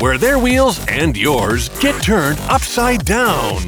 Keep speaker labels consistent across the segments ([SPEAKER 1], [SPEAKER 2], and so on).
[SPEAKER 1] where their wheels and yours get turned upside down.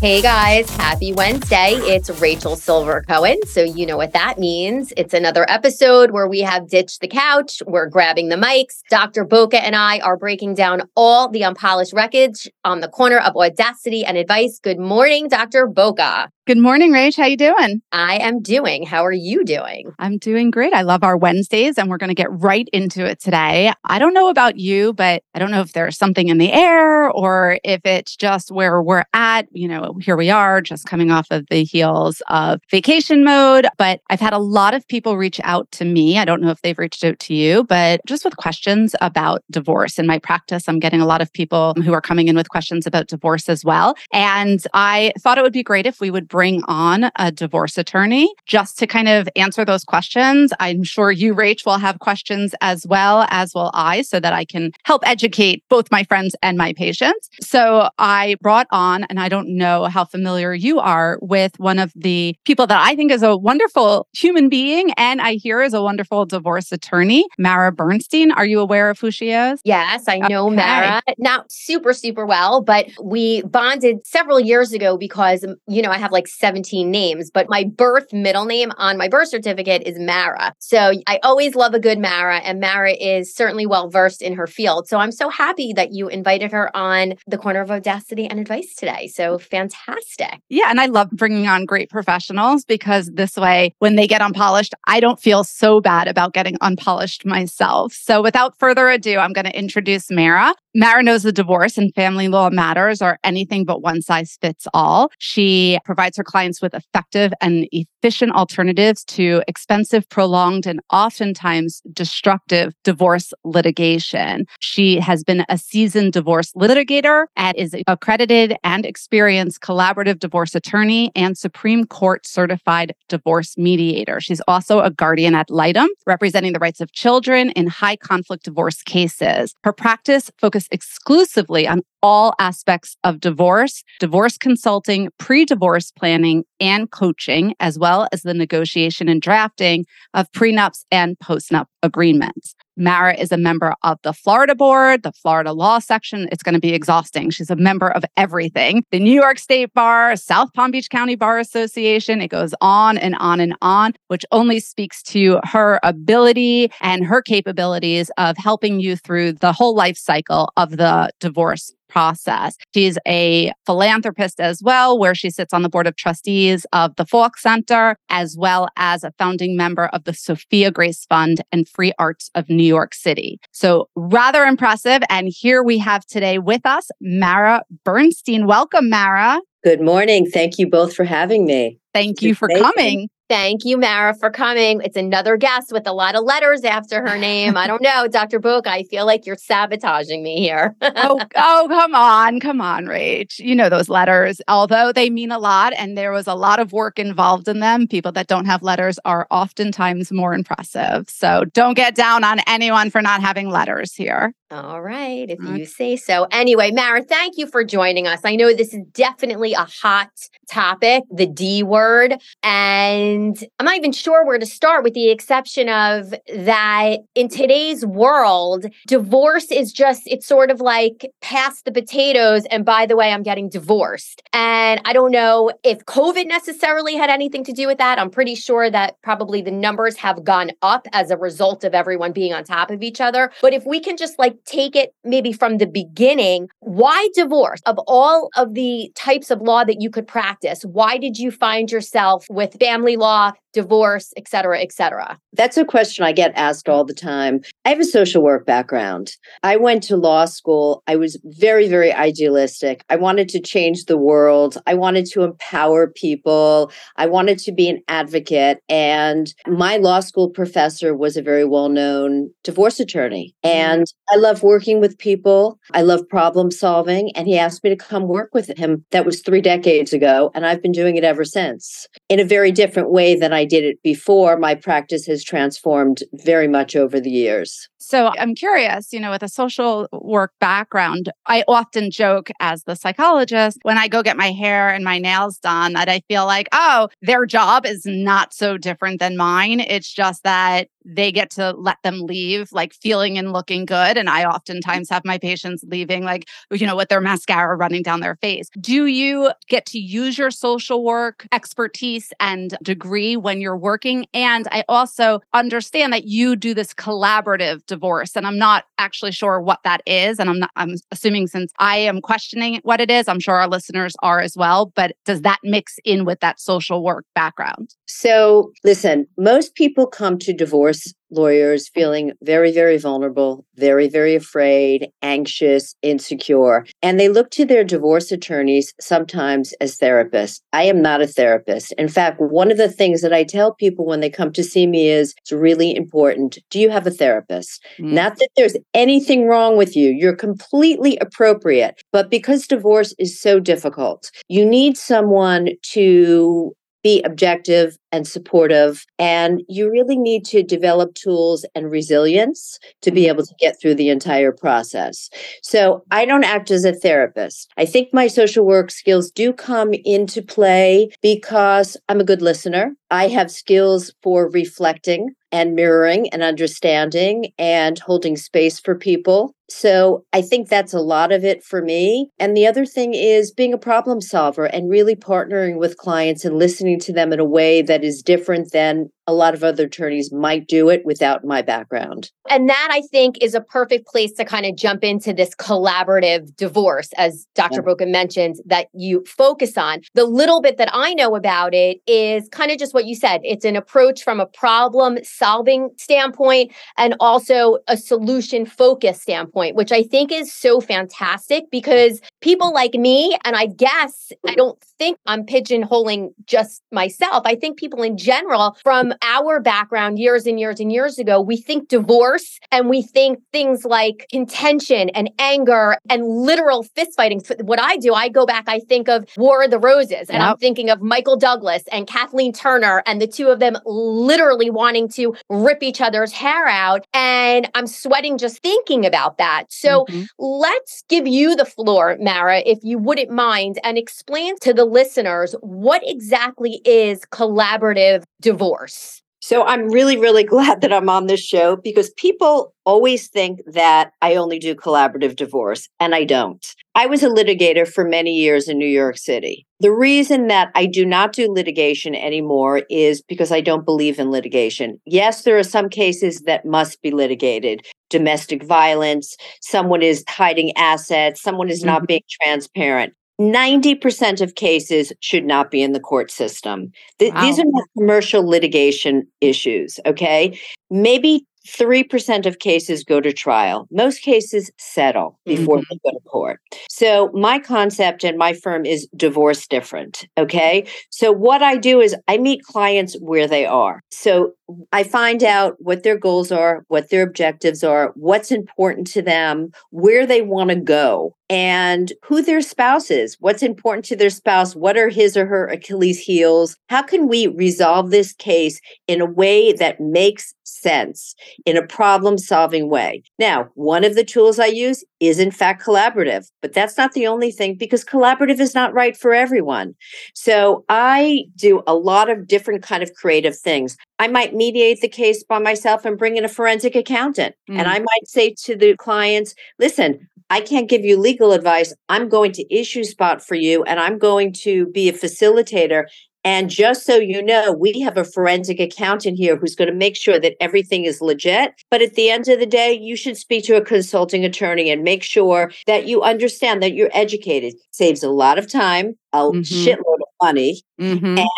[SPEAKER 2] Hey guys, happy Wednesday. It's Rachel Silver Cohen. So, you know what that means. It's another episode where we have ditched the couch. We're grabbing the mics. Dr. Boca and I are breaking down all the unpolished wreckage on the corner of audacity and advice. Good morning, Dr. Boca.
[SPEAKER 3] Good morning, Rach. How you doing?
[SPEAKER 2] I am doing. How are you doing?
[SPEAKER 3] I'm doing great. I love our Wednesdays and we're going to get right into it today. I don't know about you, but I don't know if there's something in the air or if it's just where we're at. You know, here we are just coming off of the heels of vacation mode, but I've had a lot of people reach out to me. I don't know if they've reached out to you, but just with questions about divorce. In my practice, I'm getting a lot of people who are coming in with questions about divorce as well. And I thought it would be great if we would bring on a divorce attorney just to kind of answer those questions. I'm sure you, Rach, will have questions as well, as will I, so that I can help educate both my friends and my patients. So I brought on, and I don't know how familiar you are with one of the people that I think is a wonderful human being and I hear is a wonderful divorce attorney, Mara Bernstein. Are you aware of who she is?
[SPEAKER 2] Yes, I know okay. Mara. Not super, super well, but we bonded several years ago because, you know, I have like 17 names, but my birth middle name on my birth certificate is Mara. So I always love a good Mara, and Mara is certainly well versed in her field. So I'm so happy that you invited her on the corner of audacity and advice today. So fantastic.
[SPEAKER 3] Yeah. And I love bringing on great professionals because this way, when they get unpolished, I don't feel so bad about getting unpolished myself. So without further ado, I'm going to introduce Mara. Mara knows the divorce and family law matters are anything but one size fits all. She provides her clients with effective and efficient alternatives to expensive, prolonged, and oftentimes destructive divorce litigation. She has been a seasoned divorce litigator and is accredited and experienced collaborative divorce attorney and Supreme Court certified divorce mediator. She's also a guardian ad litem, representing the rights of children in high conflict divorce cases. Her practice focuses focus exclusively on all aspects of divorce, divorce consulting, pre divorce planning, and coaching, as well as the negotiation and drafting of prenups and postnup agreements. Mara is a member of the Florida board, the Florida law section. It's going to be exhausting. She's a member of everything the New York State Bar, South Palm Beach County Bar Association. It goes on and on and on, which only speaks to her ability and her capabilities of helping you through the whole life cycle of the divorce process. She's a philanthropist as well, where she sits on the board of trustees of the Faulk Center, as well as a founding member of the Sophia Grace Fund and Free Arts of New York City. So, rather impressive. And here we have today with us Mara Bernstein. Welcome, Mara.
[SPEAKER 4] Good morning. Thank you both for having me.
[SPEAKER 3] Thank you for coming.
[SPEAKER 2] Thank you, Mara, for coming. It's another guest with a lot of letters after her name. I don't know, Dr. Boca. I feel like you're sabotaging me here.
[SPEAKER 3] oh, oh, come on, come on, Rach. You know those letters, although they mean a lot and there was a lot of work involved in them. People that don't have letters are oftentimes more impressive. So don't get down on anyone for not having letters here.
[SPEAKER 2] All right, if mm. you say so. Anyway, Mara, thank you for joining us. I know this is definitely a hot topic, the D word. And I'm not even sure where to start, with the exception of that in today's world, divorce is just, it's sort of like pass the potatoes. And by the way, I'm getting divorced. And I don't know if COVID necessarily had anything to do with that. I'm pretty sure that probably the numbers have gone up as a result of everyone being on top of each other. But if we can just like take it maybe from the beginning, why divorce? Of all of the types of law that you could practice, why did you find yourself with family law, law divorce, et cetera, et cetera?
[SPEAKER 4] That's a question I get asked all the time. I have a social work background. I went to law school. I was very, very idealistic. I wanted to change the world. I wanted to empower people. I wanted to be an advocate. And my law school professor was a very well known divorce attorney. Mm-hmm. And I love working with people. I love problem solving. And he asked me to come work with him. That was three decades ago. And I've been doing it ever since in a very different way than I I did it before. My practice has transformed very much over the years.
[SPEAKER 3] So I'm curious, you know, with a social work background, I often joke as the psychologist when I go get my hair and my nails done that I feel like, oh, their job is not so different than mine. It's just that they get to let them leave like feeling and looking good. And I mm-hmm. oftentimes have my patients leaving like, you know, with their mascara running down their face. Do you get to use your social work expertise and degree when you're working? And I also understand that you do this collaborative divorce. And I'm not actually sure what that is. And I'm not, I'm assuming since I am questioning what it is, I'm sure our listeners are as well. But does that mix in with that social work background?
[SPEAKER 4] So, listen, most people come to divorce lawyers feeling very, very vulnerable, very, very afraid, anxious, insecure. And they look to their divorce attorneys sometimes as therapists. I am not a therapist. In fact, one of the things that I tell people when they come to see me is it's really important. Do you have a therapist? Mm. Not that there's anything wrong with you, you're completely appropriate. But because divorce is so difficult, you need someone to be objective and supportive. And you really need to develop tools and resilience to be mm-hmm. able to get through the entire process. So I don't act as a therapist. I think my social work skills do come into play because I'm a good listener. I have skills for reflecting and mirroring and understanding and holding space for people. So I think that's a lot of it for me. And the other thing is being a problem solver and really partnering with clients and listening to them in a way that is different than a lot of other attorneys might do it without my background.
[SPEAKER 2] And that I think is a perfect place to kind of jump into this collaborative divorce, as Dr. Yeah. Boca mentioned, that you focus on. The little bit that I know about it is kind of just what you said. It's an approach from a problem solving standpoint and also a solution focused standpoint, which I think is so fantastic because people like me, and I guess I don't think I'm pigeonholing just myself, I think people in general from our background years and years and years ago, we think divorce and we think things like contention and anger and literal fistfighting. What I do, I go back, I think of War of the Roses, and yep. I'm thinking of Michael Douglas and Kathleen Turner, and the two of them literally wanting to rip each other's hair out. And I'm sweating just thinking about that. So mm-hmm. let's give you the floor, Mara, if you wouldn't mind, and explain to the listeners what exactly is collaborative divorce.
[SPEAKER 4] So I'm really, really glad that I'm on this show because people always think that I only do collaborative divorce, and I don't. I was a litigator for many years in New York City. The reason that I do not do litigation anymore is because I don't believe in litigation. Yes, there are some cases that must be litigated domestic violence, someone is hiding assets, someone is not mm-hmm. being transparent. 90% of cases should not be in the court system. Th- wow. These are not commercial litigation issues, okay? Maybe 3% of cases go to trial. Most cases settle before mm-hmm. they go to court. So, my concept and my firm is divorce different. Okay. So, what I do is I meet clients where they are. So, I find out what their goals are, what their objectives are, what's important to them, where they want to go and who their spouse is, what's important to their spouse, what are his or her Achilles heels. How can we resolve this case in a way that makes sense, in a problem solving way? Now, one of the tools I use is in fact collaborative, but that's not the only thing because collaborative is not right for everyone. So I do a lot of different kind of creative things. I might mediate the case by myself and bring in a forensic accountant. Mm. And I might say to the clients, listen, I can't give you legal advice. I'm going to issue spot for you and I'm going to be a facilitator. And just so you know, we have a forensic accountant here who's going to make sure that everything is legit. But at the end of the day, you should speak to a consulting attorney and make sure that you understand that you're educated. Saves a lot of time, a mm-hmm. shitload of money, mm-hmm. and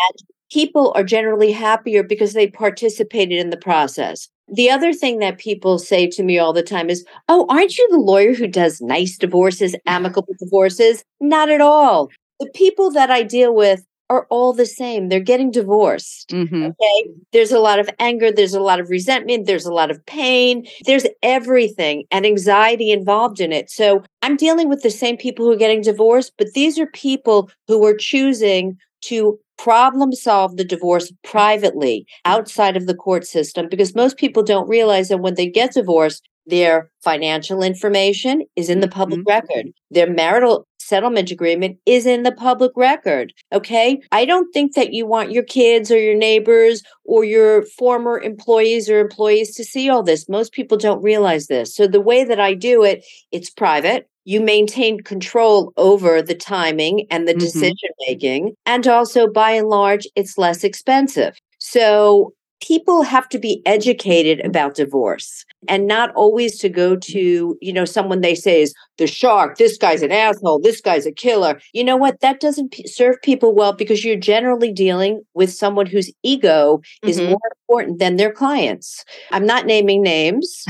[SPEAKER 4] people are generally happier because they participated in the process. The other thing that people say to me all the time is, Oh, aren't you the lawyer who does nice divorces, amicable divorces? Not at all. The people that I deal with are all the same. They're getting divorced. Mm-hmm. Okay. There's a lot of anger. There's a lot of resentment. There's a lot of pain. There's everything and anxiety involved in it. So I'm dealing with the same people who are getting divorced, but these are people who are choosing to problem solve the divorce privately outside of the court system because most people don't realize that when they get divorced, their financial information is in the public mm-hmm. record. Their marital settlement agreement is in the public record. Okay. I don't think that you want your kids or your neighbors or your former employees or employees to see all this. Most people don't realize this. So the way that I do it, it's private you maintain control over the timing and the mm-hmm. decision making. And also, by and large, it's less expensive. So people have to be educated about divorce and not always to go to you know someone they say is the shark this guy's an asshole this guy's a killer you know what that doesn't p- serve people well because you're generally dealing with someone whose ego mm-hmm. is more important than their clients i'm not naming names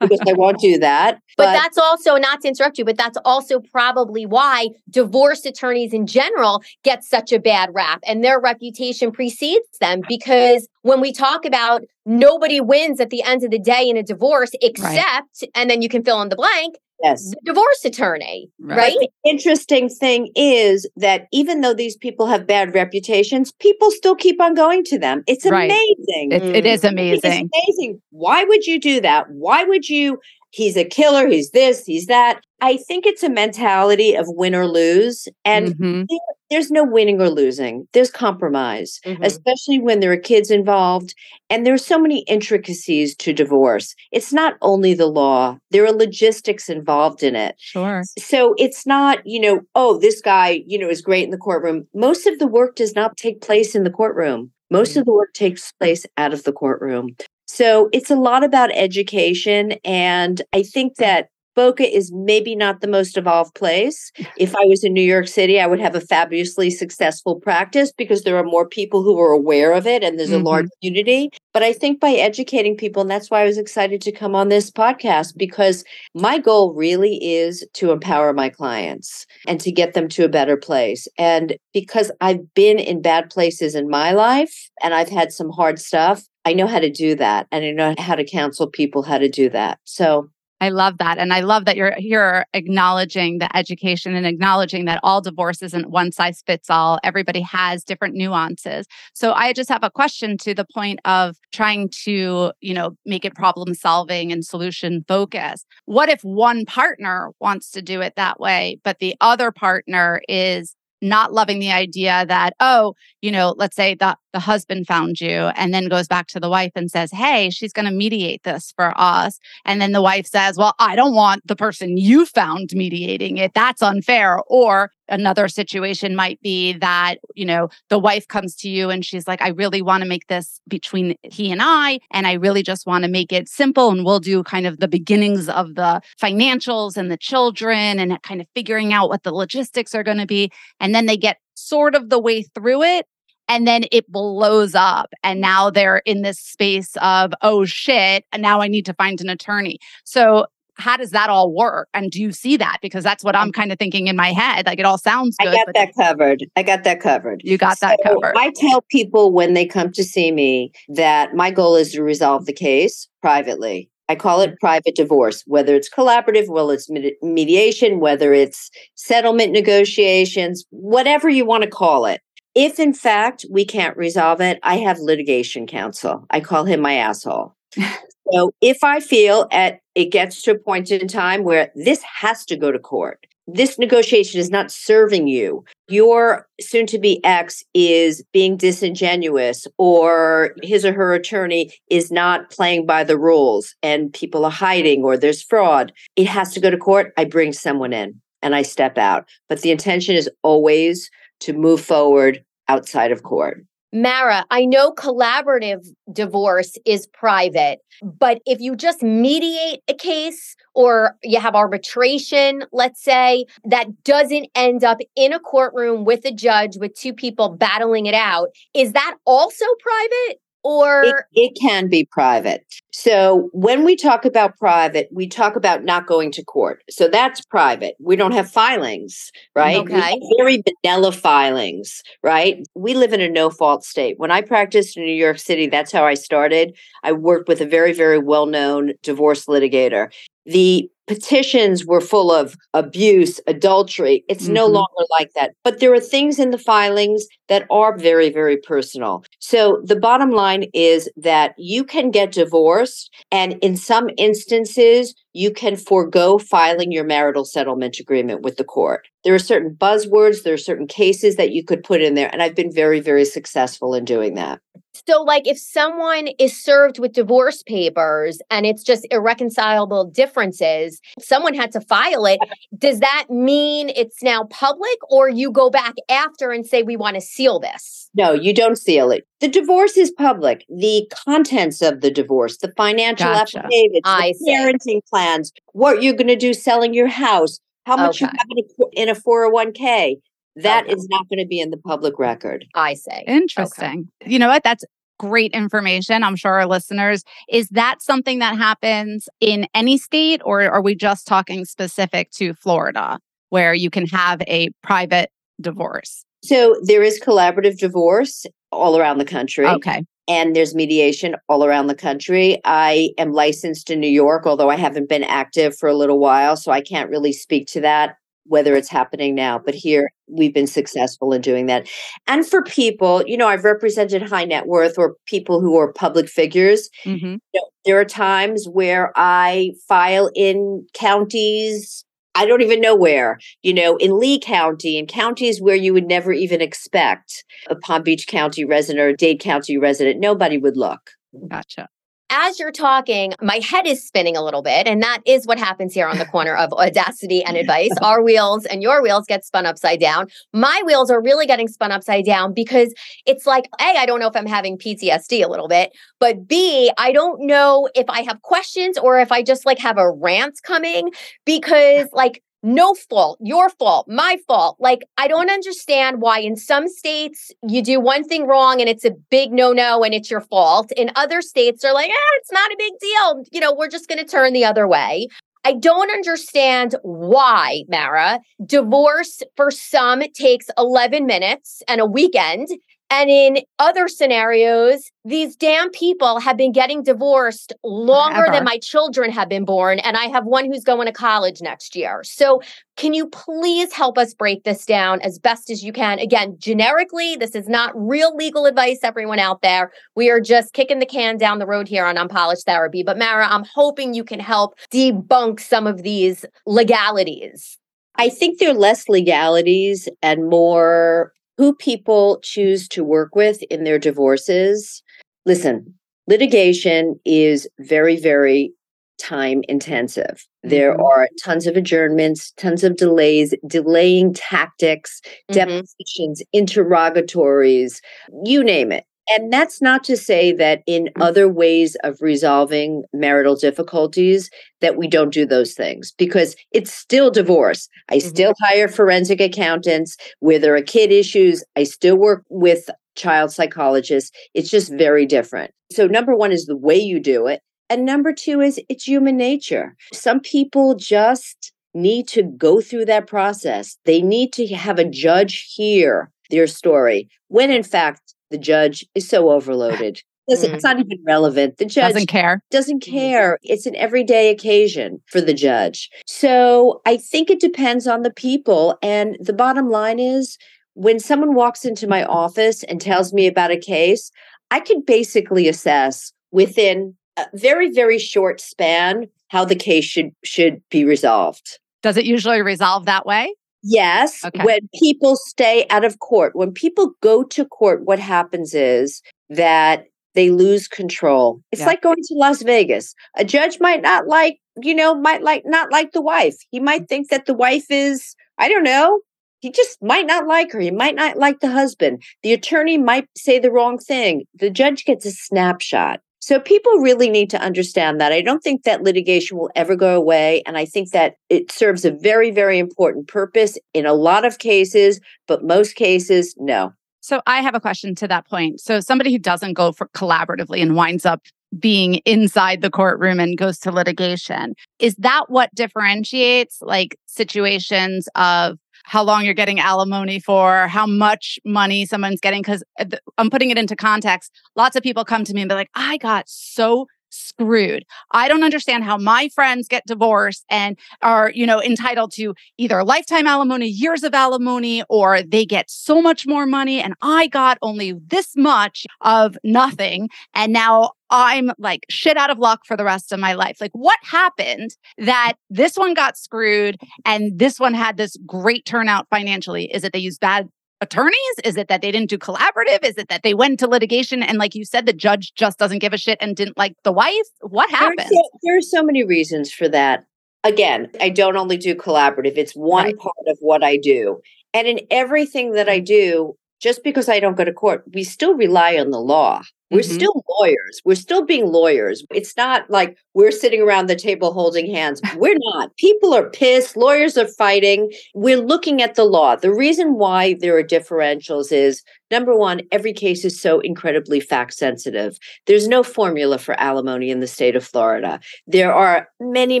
[SPEAKER 4] because i won't do that
[SPEAKER 2] but, but that's also not to interrupt you but that's also probably why divorce attorneys in general get such a bad rap and their reputation precedes them because when we talk about nobody wins at the end of the day in a divorce except right. and then you can fill in the blank
[SPEAKER 4] yes.
[SPEAKER 2] The divorce attorney right, right?
[SPEAKER 4] the interesting thing is that even though these people have bad reputations people still keep on going to them. It's right. amazing.
[SPEAKER 3] It, it is amazing
[SPEAKER 4] it's amazing. why would you do that? Why would you he's a killer he's this he's that? I think it's a mentality of win or lose and mm-hmm there's no winning or losing. There's compromise, mm-hmm. especially when there are kids involved. And there's so many intricacies to divorce. It's not only the law, there are logistics involved in it.
[SPEAKER 3] Sure.
[SPEAKER 4] So it's not, you know, oh, this guy, you know, is great in the courtroom. Most of the work does not take place in the courtroom. Most mm-hmm. of the work takes place out of the courtroom. So it's a lot about education. And I think that Boca is maybe not the most evolved place. If I was in New York City, I would have a fabulously successful practice because there are more people who are aware of it and there's mm-hmm. a large community. But I think by educating people, and that's why I was excited to come on this podcast because my goal really is to empower my clients and to get them to a better place. And because I've been in bad places in my life and I've had some hard stuff, I know how to do that and I know how to counsel people how to do that. So
[SPEAKER 3] I love that. And I love that you're here acknowledging the education and acknowledging that all divorce isn't one size fits all. Everybody has different nuances. So I just have a question to the point of trying to, you know, make it problem solving and solution focused. What if one partner wants to do it that way, but the other partner is not loving the idea that, oh, you know, let's say the, the husband found you and then goes back to the wife and says, hey, she's going to mediate this for us. And then the wife says, well, I don't want the person you found mediating it. That's unfair. Or another situation might be that, you know, the wife comes to you and she's like, I really want to make this between he and I. And I really just want to make it simple. And we'll do kind of the beginnings of the financials and the children and kind of figuring out what the logistics are going to be. And then they get sort of the way through it and then it blows up and now they're in this space of oh shit and now i need to find an attorney so how does that all work? And do you see that? Because that's what I'm kind of thinking in my head. Like it all sounds good.
[SPEAKER 4] I got that covered. I got that covered.
[SPEAKER 3] You got so that covered.
[SPEAKER 4] I tell people when they come to see me that my goal is to resolve the case privately. I call it mm-hmm. private divorce, whether it's collaborative, whether it's mediation, whether it's settlement negotiations, whatever you want to call it. If in fact we can't resolve it, I have litigation counsel. I call him my asshole. So if I feel at it gets to a point in time where this has to go to court, this negotiation is not serving you. Your soon to be ex is being disingenuous, or his or her attorney is not playing by the rules, and people are hiding, or there's fraud. It has to go to court. I bring someone in and I step out. But the intention is always to move forward outside of court.
[SPEAKER 2] Mara, I know collaborative divorce is private, but if you just mediate a case or you have arbitration, let's say, that doesn't end up in a courtroom with a judge with two people battling it out, is that also private? Or
[SPEAKER 4] it, it, can be private. So when we talk about private, we talk about not going to court. So that's private. We don't have filings, right?
[SPEAKER 2] Okay.
[SPEAKER 4] very vanilla filings, right? We live in a no fault state. When I practiced in New York City, that's how I started. I worked with a very, very well known divorce litigator. The petitions were full of abuse, adultery. It's mm-hmm. no longer like that. But there are things in the filings that are very, very personal. So the bottom line is that you can get divorced, and in some instances, you can forego filing your marital settlement agreement with the court. There are certain buzzwords, there are certain cases that you could put in there, and I've been very, very successful in doing that.
[SPEAKER 2] So, like, if someone is served with divorce papers and it's just irreconcilable differences, someone had to file it. Does that mean it's now public, or you go back after and say, we want to seal this?
[SPEAKER 4] No, you don't seal it. The divorce is public. The contents of the divorce, the financial gotcha. affidavits, I the parenting see. plans, what you're going to do selling your house, how much okay. you have in a 401k. That okay. is not going to be in the public record.
[SPEAKER 2] I say.
[SPEAKER 3] Interesting. Okay. You know what? That's great information. I'm sure our listeners. Is that something that happens in any state, or are we just talking specific to Florida, where you can have a private divorce?
[SPEAKER 4] So there is collaborative divorce all around the country.
[SPEAKER 3] Okay.
[SPEAKER 4] And there's mediation all around the country. I am licensed in New York, although I haven't been active for a little while, so I can't really speak to that whether it's happening now. But here we've been successful in doing that. And for people, you know, I've represented high net worth or people who are public figures. Mm-hmm. You know, there are times where I file in counties. I don't even know where, you know, in Lee County, in counties where you would never even expect a Palm Beach County resident or Dade County resident, nobody would look.
[SPEAKER 3] Gotcha
[SPEAKER 2] as you're talking, my head is spinning a little bit. And that is what happens here on the corner of audacity and advice. Our wheels and your wheels get spun upside down. My wheels are really getting spun upside down because it's like, A, I don't know if I'm having PTSD a little bit, but B, I don't know if I have questions or if I just like have a rant coming because like no fault, your fault, my fault. Like, I don't understand why in some states you do one thing wrong and it's a big no no and it's your fault. In other states, they're like, ah, it's not a big deal. You know, we're just going to turn the other way. I don't understand why, Mara, divorce for some takes 11 minutes and a weekend. And in other scenarios, these damn people have been getting divorced longer Forever. than my children have been born. And I have one who's going to college next year. So, can you please help us break this down as best as you can? Again, generically, this is not real legal advice, everyone out there. We are just kicking the can down the road here on Unpolished Therapy. But, Mara, I'm hoping you can help debunk some of these legalities.
[SPEAKER 4] I think there are less legalities and more who people choose to work with in their divorces. Listen, litigation is very, very time intensive. Mm-hmm. There are tons of adjournments, tons of delays, delaying tactics, mm-hmm. depositions, interrogatories, you name it. And that's not to say that in mm. other ways of resolving marital difficulties that we don't do those things because it's still divorce. I mm-hmm. still hire forensic accountants where there are kid issues. I still work with child psychologists. It's just very different. So number 1 is the way you do it. And number 2 is it's human nature. Some people just need to go through that process. They need to have a judge hear their story when in fact the judge is so overloaded. Listen, mm. it's not even relevant. The judge
[SPEAKER 3] doesn't care.
[SPEAKER 4] Doesn't mm. care. It's an everyday occasion for the judge. So I think it depends on the people. And the bottom line is when someone walks into my office and tells me about a case, I can basically assess within a very, very short span how the case should should be resolved.
[SPEAKER 3] Does it usually resolve that way?
[SPEAKER 4] Yes. Okay. When people stay out of court, when people go to court, what happens is that they lose control. It's yeah. like going to Las Vegas. A judge might not like, you know, might like not like the wife. He might think that the wife is, I don't know, he just might not like her. He might not like the husband. The attorney might say the wrong thing. The judge gets a snapshot. So people really need to understand that. I don't think that litigation will ever go away. And I think that it serves a very, very important purpose in a lot of cases, but most cases, no.
[SPEAKER 3] So I have a question to that point. So somebody who doesn't go for collaboratively and winds up being inside the courtroom and goes to litigation, is that what differentiates like situations of how long you're getting alimony for, how much money someone's getting. Because uh, I'm putting it into context. Lots of people come to me and be like, I got so screwed. I don't understand how my friends get divorced and are, you know, entitled to either lifetime alimony, years of alimony, or they get so much more money and I got only this much of nothing. And now I'm like shit out of luck for the rest of my life. Like, what happened that this one got screwed and this one had this great turnout financially? Is it they used bad attorneys? Is it that they didn't do collaborative? Is it that they went to litigation and, like you said, the judge just doesn't give a shit and didn't like the wife? What happened?
[SPEAKER 4] There are so, there are so many reasons for that. Again, I don't only do collaborative, it's one right. part of what I do. And in everything that I do, just because I don't go to court, we still rely on the law. We're mm-hmm. still lawyers. We're still being lawyers. It's not like we're sitting around the table holding hands. We're not. People are pissed. Lawyers are fighting. We're looking at the law. The reason why there are differentials is number one, every case is so incredibly fact sensitive. There's no formula for alimony in the state of Florida. There are many,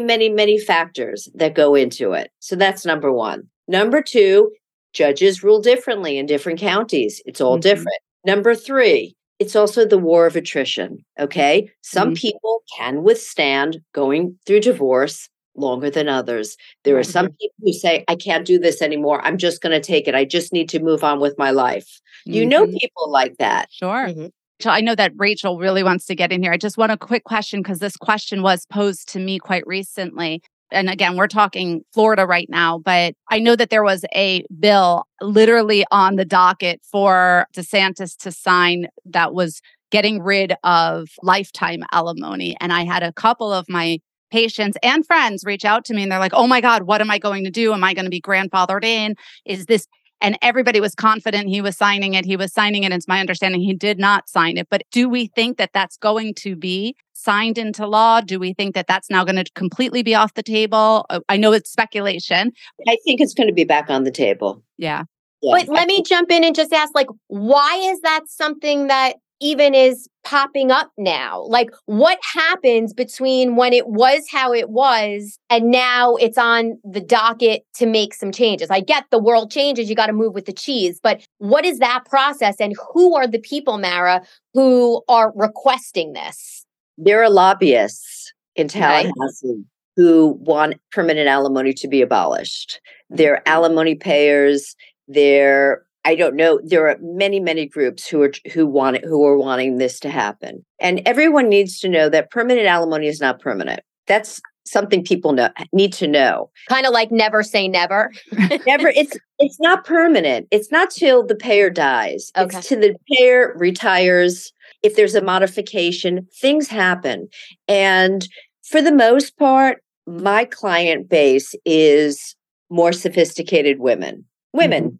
[SPEAKER 4] many, many factors that go into it. So that's number one. Number two, judges rule differently in different counties. It's all mm-hmm. different. Number three, it's also the war of attrition. Okay. Some mm-hmm. people can withstand going through divorce longer than others. There are some people who say, I can't do this anymore. I'm just going to take it. I just need to move on with my life. Mm-hmm. You know, mm-hmm. people like that.
[SPEAKER 3] Sure. Mm-hmm. I know that Rachel really wants to get in here. I just want a quick question because this question was posed to me quite recently and again, we're talking Florida right now, but I know that there was a bill literally on the docket for DeSantis to sign that was getting rid of lifetime alimony. And I had a couple of my patients and friends reach out to me and they're like, oh my God, what am I going to do? Am I going to be grandfathered in? Is this and everybody was confident he was signing it. He was signing it. It's my understanding he did not sign it. But do we think that that's going to be signed into law? Do we think that that's now going to completely be off the table? Uh, I know it's speculation.
[SPEAKER 4] I think it's going to be back on the table.
[SPEAKER 3] Yeah.
[SPEAKER 2] yeah. But let me jump in and just ask like, why is that something that even is popping up now? Like, what happens between when it was how it was and now it's on the docket to make some changes? I get the world changes, you got to move with the cheese, but what is that process and who are the people, Mara, who are requesting this?
[SPEAKER 4] There are lobbyists in Tallahassee who want permanent alimony to be abolished. They're alimony payers. They're I don't know. There are many, many groups who are who want it, who are wanting this to happen, and everyone needs to know that permanent alimony is not permanent. That's something people know, need to know.
[SPEAKER 2] Kind of like never say never.
[SPEAKER 4] never. It's it's not permanent. It's not till the payer dies. Okay. It's till the payer retires. If there's a modification, things happen, and for the most part, my client base is more sophisticated women. Women. Mm-hmm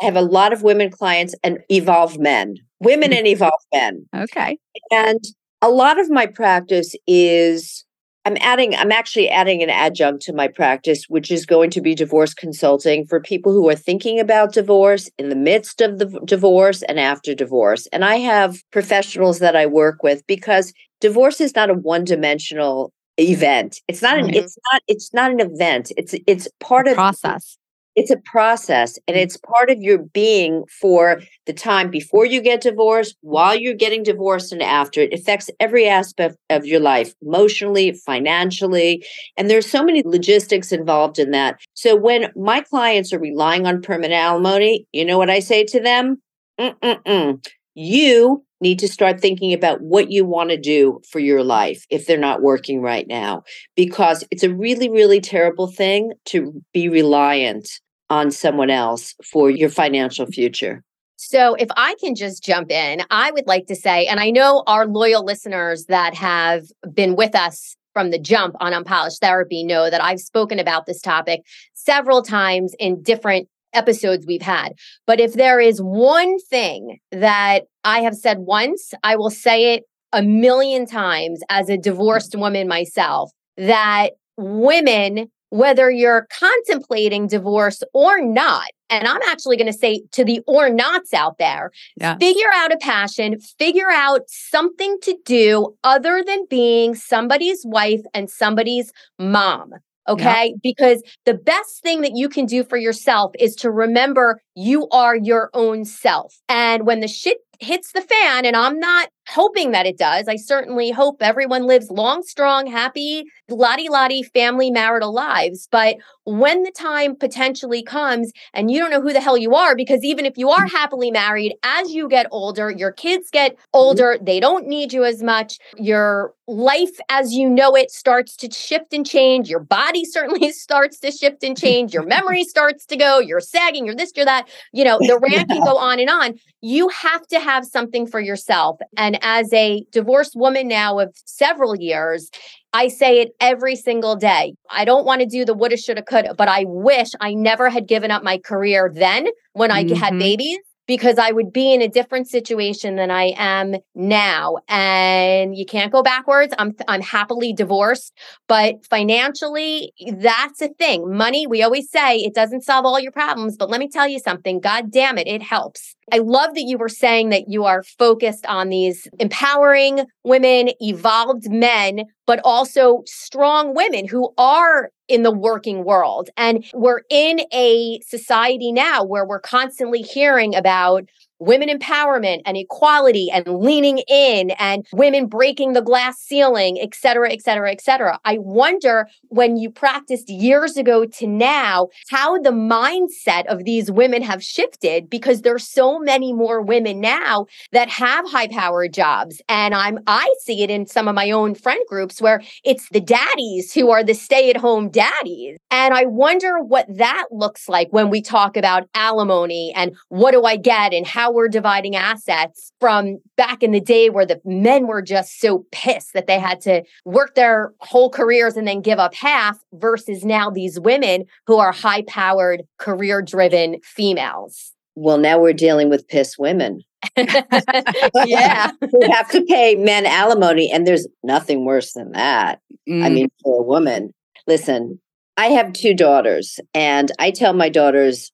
[SPEAKER 4] I have a lot of women clients and evolved men, women and evolved men.
[SPEAKER 3] Okay.
[SPEAKER 4] And a lot of my practice is I'm adding, I'm actually adding an adjunct to my practice, which is going to be divorce consulting for people who are thinking about divorce in the midst of the divorce and after divorce. And I have professionals that I work with because divorce is not a one dimensional event. It's not an, mm-hmm. it's not, it's not an event. It's, it's part
[SPEAKER 3] a
[SPEAKER 4] of
[SPEAKER 3] process
[SPEAKER 4] it's a process and mm. it's part of your being for the time before you get divorced, while you're getting divorced, and after. It affects every aspect of your life, emotionally, financially. And there's so many logistics involved in that. So when my clients are relying on permanent alimony, you know what I say to them? Mm-mm-mm. You need to start thinking about what you want to do for your life if they're not working right now, because it's a really, really terrible thing to be reliant on someone else for your financial future.
[SPEAKER 2] So, if I can just jump in, I would like to say, and I know our loyal listeners that have been with us from the jump on Unpolished Therapy know that I've spoken about this topic several times in different episodes we've had. But if there is one thing that I have said once, I will say it a million times as a divorced woman myself that women whether you're contemplating divorce or not. And I'm actually going to say to the or nots out there, yeah. figure out a passion, figure out something to do other than being somebody's wife and somebody's mom. Okay. Yeah. Because the best thing that you can do for yourself is to remember you are your own self. And when the shit hits the fan, and I'm not hoping that it does. I certainly hope everyone lives long, strong, happy, lottie lottie family marital lives. But when the time potentially comes and you don't know who the hell you are, because even if you are happily married, as you get older, your kids get mm-hmm. older, they don't need you as much. Your life as you know it starts to shift and change. Your body certainly starts to shift and change. Your memory starts to go. You're sagging, you're this, you're that. You know, the rant can go on and on. You have to have something for yourself. And as a divorced woman now of several years, I say it every single day. I don't want to do the woulda, shoulda, coulda, but I wish I never had given up my career then when I mm-hmm. had babies because I would be in a different situation than I am now. And you can't go backwards. I'm I'm happily divorced, but financially, that's a thing. Money, we always say it doesn't solve all your problems, but let me tell you something. God damn it, it helps. I love that you were saying that you are focused on these empowering women, evolved men, but also strong women who are in the working world. And we're in a society now where we're constantly hearing about women empowerment and equality and leaning in and women breaking the glass ceiling, et cetera, et cetera, et cetera. I wonder when you practiced years ago to now, how the mindset of these women have shifted because there's so many more women now that have high powered jobs. And I'm I see it in some of my own friend groups where it's the daddies who are the stay at home daddies. And I wonder what that looks like when we talk about alimony and what do I get and how how we're dividing assets from back in the day where the men were just so pissed that they had to work their whole careers and then give up half versus now these women who are high powered, career driven females.
[SPEAKER 4] Well, now we're dealing with pissed women.
[SPEAKER 2] yeah.
[SPEAKER 4] we have to pay men alimony, and there's nothing worse than that. Mm. I mean, for a woman, listen, I have two daughters, and I tell my daughters,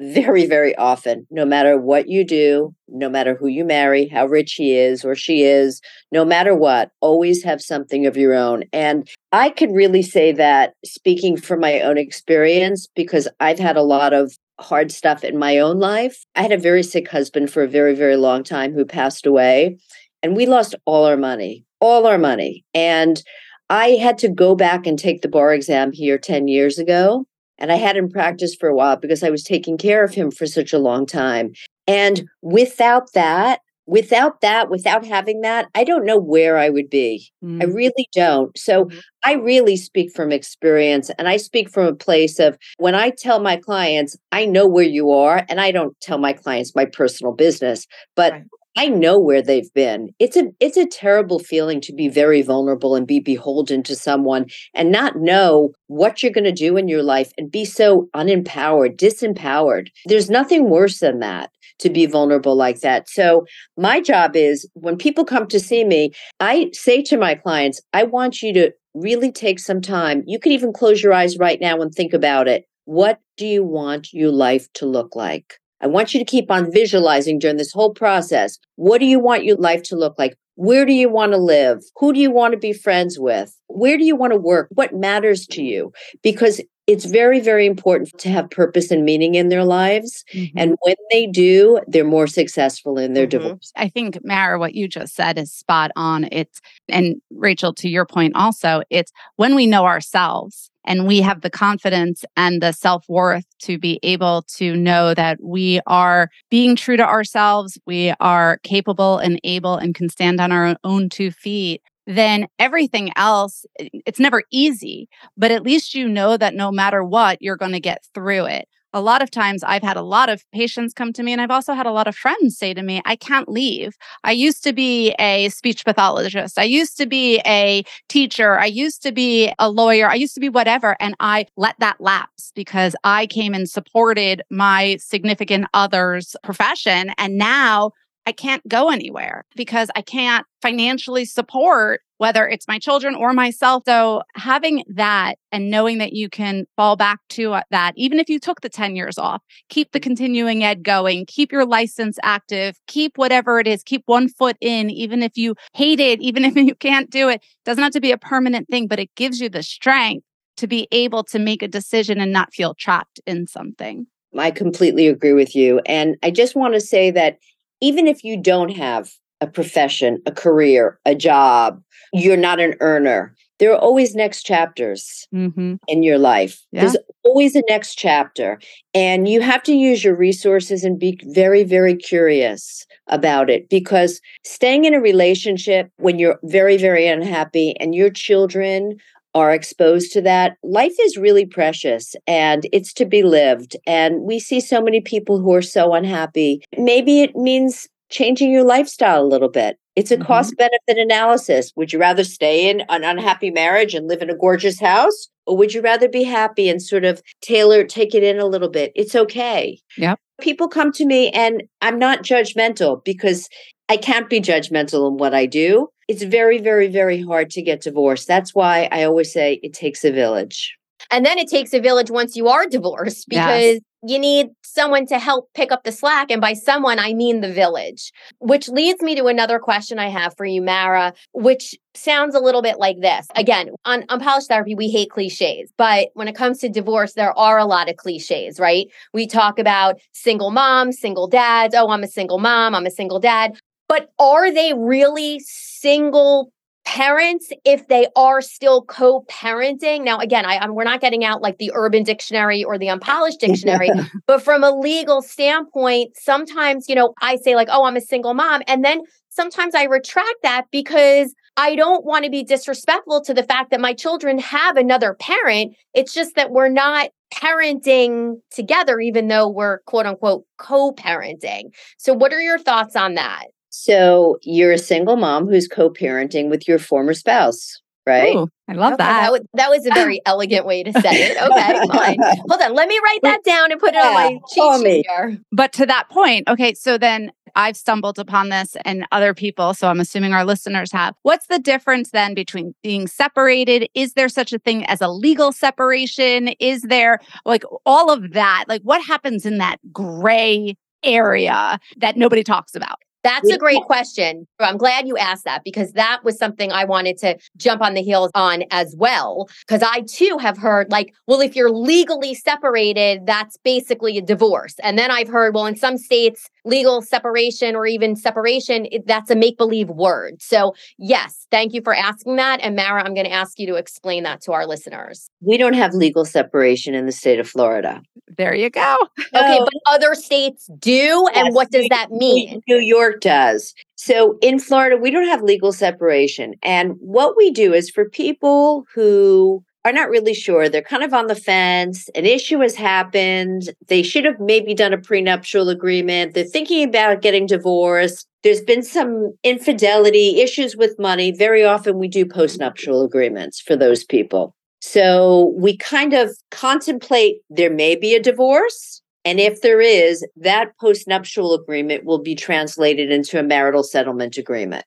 [SPEAKER 4] very, very often, no matter what you do, no matter who you marry, how rich he is or she is, no matter what, always have something of your own. And I could really say that speaking from my own experience, because I've had a lot of hard stuff in my own life. I had a very sick husband for a very, very long time who passed away, and we lost all our money, all our money. And I had to go back and take the bar exam here 10 years ago. And I had him practice for a while because I was taking care of him for such a long time. And without that, without that, without having that, I don't know where I would be. Mm. I really don't. So mm-hmm. I really speak from experience and I speak from a place of when I tell my clients, I know where you are, and I don't tell my clients my personal business, but right. I know where they've been. It's a it's a terrible feeling to be very vulnerable and be beholden to someone and not know what you're going to do in your life and be so unempowered, disempowered. There's nothing worse than that to be vulnerable like that. So, my job is when people come to see me, I say to my clients, I want you to really take some time. You could even close your eyes right now and think about it. What do you want your life to look like? I want you to keep on visualizing during this whole process. What do you want your life to look like? Where do you want to live? Who do you want to be friends with? Where do you want to work? What matters to you? Because it's very, very important to have purpose and meaning in their lives. Mm-hmm. And when they do, they're more successful in their mm-hmm. divorce.
[SPEAKER 3] I think, Mara, what you just said is spot on. It's, and Rachel, to your point also, it's when we know ourselves and we have the confidence and the self worth to be able to know that we are being true to ourselves, we are capable and able and can stand on our own two feet then everything else, it's never easy, but at least you know that no matter what, you're going to get through it a lot of times I've had a lot of patients come to me, and I've also had a lot of friends say to me, I can't leave. I used to be a speech pathologist. I used to be a teacher. I used to be a lawyer. I used to be whatever. And I let that lapse because I came and supported my significant other's profession. And now I can't go anywhere because I can't financially support whether it's my children or myself. So having that and knowing that you can fall back to uh, that, even if you took the 10 years off, keep the continuing ed going, keep your license active, keep whatever it is, keep one foot in, even if you hate it, even if you can't do it, doesn't have to be a permanent thing, but it gives you the strength to be able to make a decision and not feel trapped in something.
[SPEAKER 4] I completely agree with you. And I just want to say that even if you don't have a profession, a career, a job, you're not an earner. There are always next chapters
[SPEAKER 3] Mm-hmm.
[SPEAKER 4] in your life.
[SPEAKER 3] Yeah.
[SPEAKER 4] There's always a next chapter. And you have to use your resources and be very, very curious about it because staying in a relationship when you're very, very unhappy and your children are exposed to that, life is really precious and it's to be lived. And we see so many people who are so unhappy. Maybe it means changing your lifestyle a little bit. It's a
[SPEAKER 3] Mhm.
[SPEAKER 4] cost benefit analysis. Would you rather stay in an unhappy marriage and live in a gorgeous house? Or would you rather be happy and sort of tailor, take it in a little bit? It's okay.
[SPEAKER 3] Yeah.
[SPEAKER 4] People come to me and I'm not judgmental because I can't be judgmental in what I do. It's very, very, very hard to get divorced. That's why I always say it takes a village.
[SPEAKER 2] And then it takes a village once you are divorced because
[SPEAKER 3] Yes.
[SPEAKER 2] you need someone to help pick up the slack. And by someone, I mean the village, which leads me to another question I have for you, Mara, which sounds a little bit like this. Again, on unpolished therapy, we hate cliches, but when it comes to divorce, there are a lot of cliches, right? We talk about single moms, single dads. Oh, I'm a single mom, I'm a single dad. But are they really single parents if they are still co-parenting? Now again I, I'm, we're not getting out like the urban dictionary or the unpolished dictionary but from a legal standpoint sometimes you know i say like oh i'm a single mom and then sometimes i retract that because i don't want to be disrespectful to the fact that my children have another parent. It's just that we're not parenting together even though we're quote unquote co-parenting. So what are your thoughts on that
[SPEAKER 4] So you're a single mom who's co parenting with your former spouse, right?
[SPEAKER 3] Ooh, I love
[SPEAKER 2] Okay,
[SPEAKER 3] that.
[SPEAKER 2] was, that was a very elegant way to say it. Okay, fine. Hold on. Let me write that down and put it on my
[SPEAKER 4] Yeah,
[SPEAKER 2] cheat sheet here.
[SPEAKER 3] But to that point, okay, so then I've stumbled upon this and other people, so I'm assuming our listeners have. What's the difference then between being separated? Is there such a thing as a legal separation? Is there like all of that? Like what happens in that gray area that nobody talks about?
[SPEAKER 2] That's a great question. I'm glad you asked that because that was something I wanted to jump on the heels on as well. Because I too have heard, like, well, if you're legally separated, that's basically a divorce. And then I've heard, well, in some states, legal separation or even separation, it, that's a make believe word. So, yes, thank you for asking that. And Mara, I'm going to ask you to explain that to our listeners.
[SPEAKER 4] We don't have legal separation in the state of Florida.
[SPEAKER 3] There you go.
[SPEAKER 2] Okay,
[SPEAKER 4] So-
[SPEAKER 2] but other states do. And
[SPEAKER 4] Yes,
[SPEAKER 2] what does that mean?
[SPEAKER 4] New York does. So in Florida, we don't have legal separation. And what we do is for people who are not really sure, they're kind of on the fence, an issue has happened, they should have maybe done a prenuptial agreement, they're thinking about getting divorced. There's been some infidelity, issues with money. Very often we do postnuptial agreements for those people. So we kind of contemplate there may be a divorce. And if there is, that postnuptial agreement will be translated into a marital settlement agreement.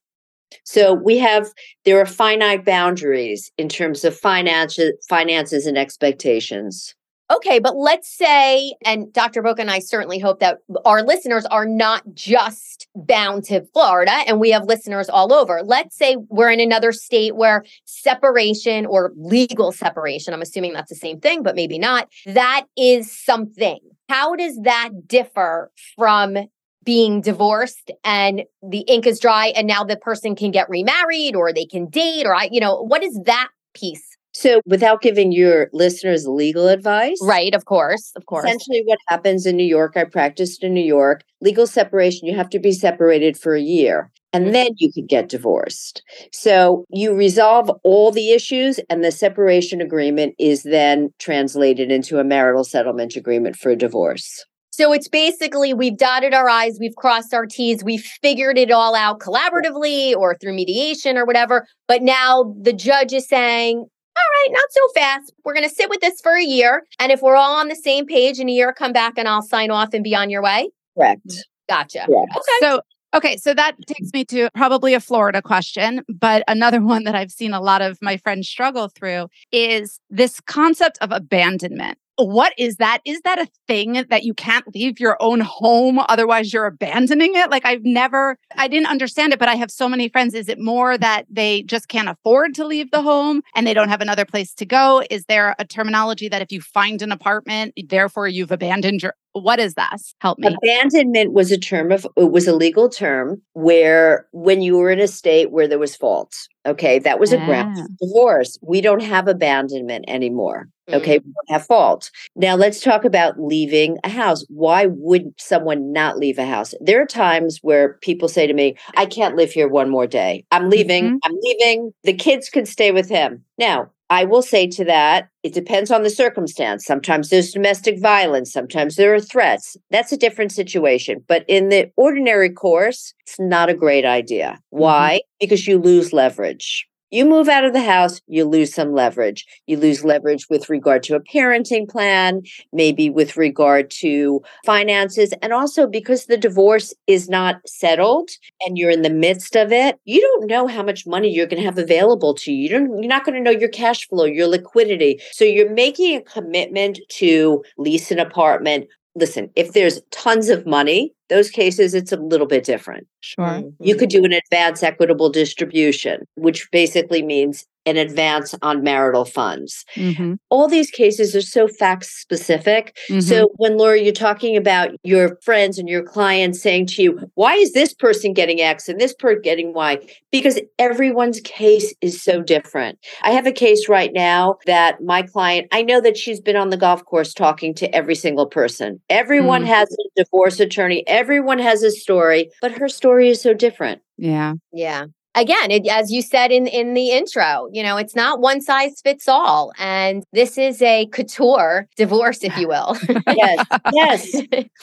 [SPEAKER 4] So we have there are finite boundaries in terms of finances, finances and expectations.
[SPEAKER 2] Okay, but let's say, and Dr. Boca and I certainly hope that our listeners are not just bound to Florida and we have listeners all over. Let's say we're in another state where separation or legal separation, I'm assuming that's the same thing, but maybe not, that is something. How does that differ from being divorced and the ink is dry and now the person can get remarried or they can date or I, you know, what is that piece?
[SPEAKER 4] So without giving your listeners legal advice,
[SPEAKER 2] Right, of course, of course.
[SPEAKER 4] Essentially, what happens in New York, I practiced in New York, legal separation, you have to be separated for a year and mm-hmm. then you could get divorced. So you resolve all the issues, and the separation agreement is then translated into a marital settlement agreement for a divorce.
[SPEAKER 2] So it's basically we've dotted our I's, we've crossed our T's, we've figured it all out collaboratively or through mediation or whatever. But now the judge is saying, all right, not so fast. We're going to sit with this for a year. And if we're all on the same page in a year, come back and I'll sign off and be on your way.
[SPEAKER 4] Correct. Mm-hmm.
[SPEAKER 2] Gotcha.
[SPEAKER 4] Correct.
[SPEAKER 2] Okay.
[SPEAKER 3] So, okay, so that takes me to probably a Florida question, but another one that I've seen a lot of my friends struggle through is this concept of abandonment what is that? Is that a thing that you can't leave your own home? Otherwise, you're abandoning it? Like, I've never, I didn't understand it, but I have so many friends. Is it more that they just can't afford to leave the home and they don't have another place to go? Is there a terminology that if you find an apartment, therefore you've abandoned your what is this? Help me.
[SPEAKER 4] Abandonment was a term of it was a legal term where when you were in a state where there was fault. Okay, that was a ground ah. for divorce. We don't have abandonment anymore. Okay, mm. we don't have fault. Now let's talk about leaving a house. Why would someone not leave a house? There are times where people say to me, I can't live here one more day. I'm leaving. Mm-hmm. I'm leaving. The kids can stay with him. Now, I will say to that, it depends on the circumstance. Sometimes there's domestic violence, sometimes there are threats. That's a different situation. But in the ordinary course, it's not a great idea. Mm-hmm. Why? Mm-hmm. Because you lose leverage. You move out of the house, you lose some leverage. You lose leverage with regard to a parenting plan, maybe with regard to finances, and also because the divorce is not settled and you're in the midst of it, you don't know how much money you're going to have available to you. you you're not going to know your cash flow, your liquidity. So you're making a commitment to lease an apartment, listen, if there's tons of money, those cases, it's a little bit different.
[SPEAKER 3] Sure.
[SPEAKER 4] Mm-hmm. You could do an advance equitable distribution, which basically means an advance on marital funds. Mm-hmm. All these cases are so fact specific. Mm-hmm. So when Laura, you're talking about your friends and your clients saying to you, why is this person getting X and this person getting Y? Because everyone's case is so different. I have a case right now that my client, I know that she's been on the golf course talking to every single person. Everyone mm-hmm. has a divorce attorney, everyone has a story, but her story is so different.
[SPEAKER 3] Yeah.
[SPEAKER 2] Yeah. Again it, as you said in in the intro you know it's not one size fits all and this is a couture divorce if you will.
[SPEAKER 4] Yes. Yes.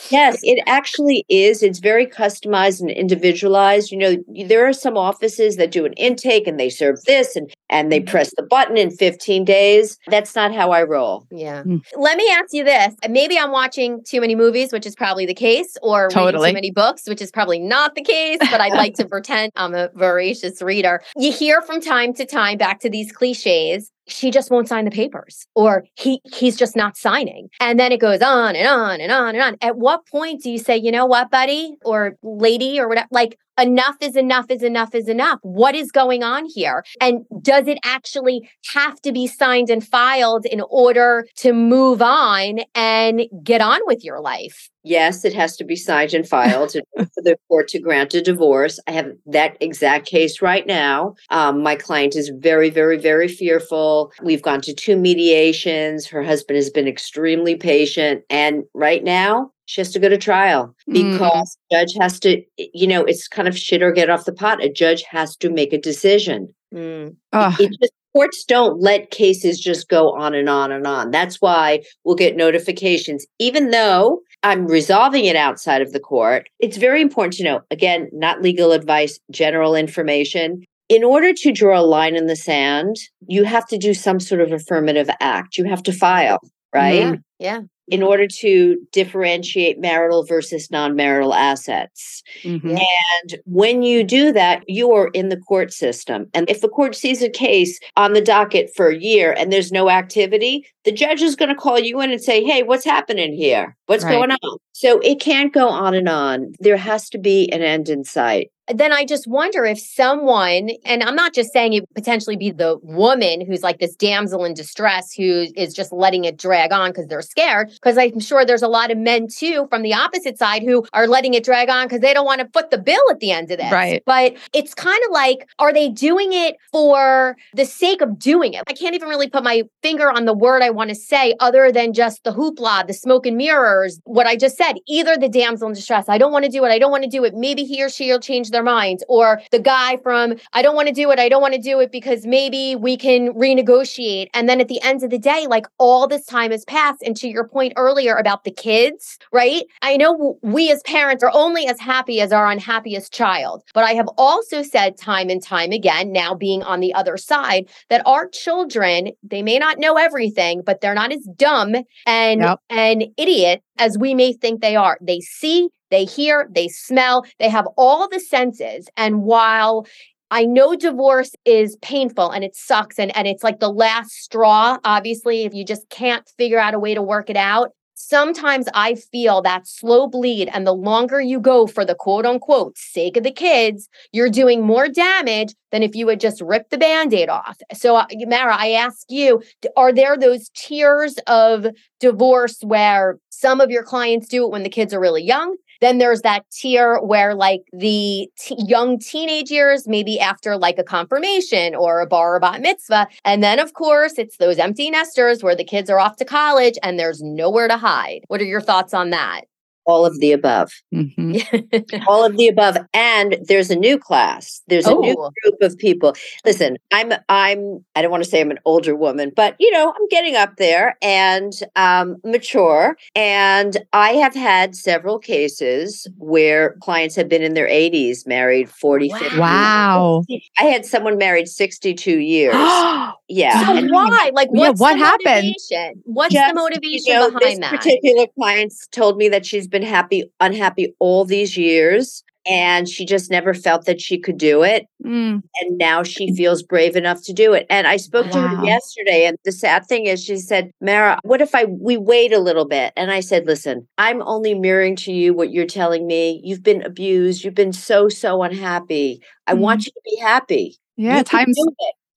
[SPEAKER 4] Yes. It actually is. It's very customized and individualized. You know there are some offices that do an intake and they serve this and and they mm-hmm. press the button in 15 days that's not how i roll
[SPEAKER 2] yeah mm. let me ask you this maybe i'm watching too many movies which is probably the case or totally. reading too many books which is probably not the case but i'd like to pretend i'm a voracious voracious reader. You hear from time to time back to these cliches she just won't sign the papers or he he's just not signing and then it goes on and on and on and on at what point do you say you know what buddy or lady or whatever like enough is enough is enough is enough. What is going on here? And does it actually have to be signed and filed in order to move on and get on with your life?
[SPEAKER 4] Yes, it has to be signed and filed for the court to grant a divorce. I have that exact case right now. Um, my client is very, very, very fearful. We've gone to two mediations. Her husband has been extremely patient. And right now, she has to go to trial mm. because mm. judge has to you know it's kind of shit or get off the pot. A judge has to make a decision. Mm. it, just, courts don't let cases just go on and on and on. That's why we'll get notifications. Even though i'm resolving it outside of the court it's very important to know again not legal advice general information. In order to draw a line in the sand you have to do some sort of affirmative act. You have to file right?
[SPEAKER 2] Yeah, yeah
[SPEAKER 4] in order to differentiate marital versus non marital assets. Mm-hmm. And when you do that, you are in the court system. And if the court sees a case on the docket for a year and there's no activity, the judge is going to call you in and say, Hey, what's happening here? What's right. going on? So it can't go on and on. There has to be an end in sight
[SPEAKER 2] then I just wonder if someone, and I'm not just saying it potentially be the woman who's like this damsel in distress who is just letting it drag on because they're scared. Because I'm sure there's a lot of men too from the opposite side who are letting it drag on because they don't want to foot the bill at the end of this.
[SPEAKER 3] Right.
[SPEAKER 2] But it's kind of like, are they doing it for the sake of doing it? I can't even really put my finger on the word I want to say other than just the hoopla, the smoke and mirrors, what I just said. Either the damsel in distress, I don't want to do it, I don't want to do it. Maybe he or she will change their their minds or the guy from I don't want to do it I don't want to do it because maybe we can renegotiate and then at the end of the day like all this time has passed and to your point earlier about the kids right I know we as parents are only as happy as our unhappiest child but I have also said time and time again now being on the other side that our children they may not know everything but they're not as dumb and yep. and idiot as we may think they are. They see, they hear, they smell, they have all the senses. And while I know divorce is painful and it sucks and, and it's like the last straw, obviously, if you just can't figure out a way to work it out. Sometimes I feel that slow bleed, and the longer you go for the quote unquote sake of the kids, you're doing more damage than if you had just ripped the band aid off. So, uh, Mara, I ask you, are there those tiers of divorce where some of your clients do it when the kids are really young? Then there's that tier where like the t- young teenage years, maybe after like a confirmation or a bar or bat mitzvah. And then of course it's those empty nesters where the kids are off to college and there's nowhere to hide. What are your thoughts on that?
[SPEAKER 4] All of the above. Mm-hmm. all of the above. And there's a new class. There's a new oh. group of people. Listen, I'm I'm I don't want to say I'm an older woman, but you know, I'm getting up there and um mature. And I have had several cases where clients have been in their 80s, married 40,
[SPEAKER 3] wow.
[SPEAKER 4] 50.
[SPEAKER 3] Wow.
[SPEAKER 4] I had someone married 62 years. yeah.
[SPEAKER 2] So and why? Like what's
[SPEAKER 3] yeah, what happened?
[SPEAKER 2] What's Just, the motivation you know, behind
[SPEAKER 4] this
[SPEAKER 2] that?
[SPEAKER 4] Particular clients told me that she's been been happy, unhappy all these years. And she just never felt that she could do it. Mm. And now she feels brave enough to do it. And I spoke wow. to her yesterday. And the sad thing is, she said, Mara, what if I we wait a little bit? And I said, listen, I'm only mirroring to you what you're telling me. You've been abused. You've been so, so unhappy. I mm. want you to be happy.
[SPEAKER 3] Yeah, you time's,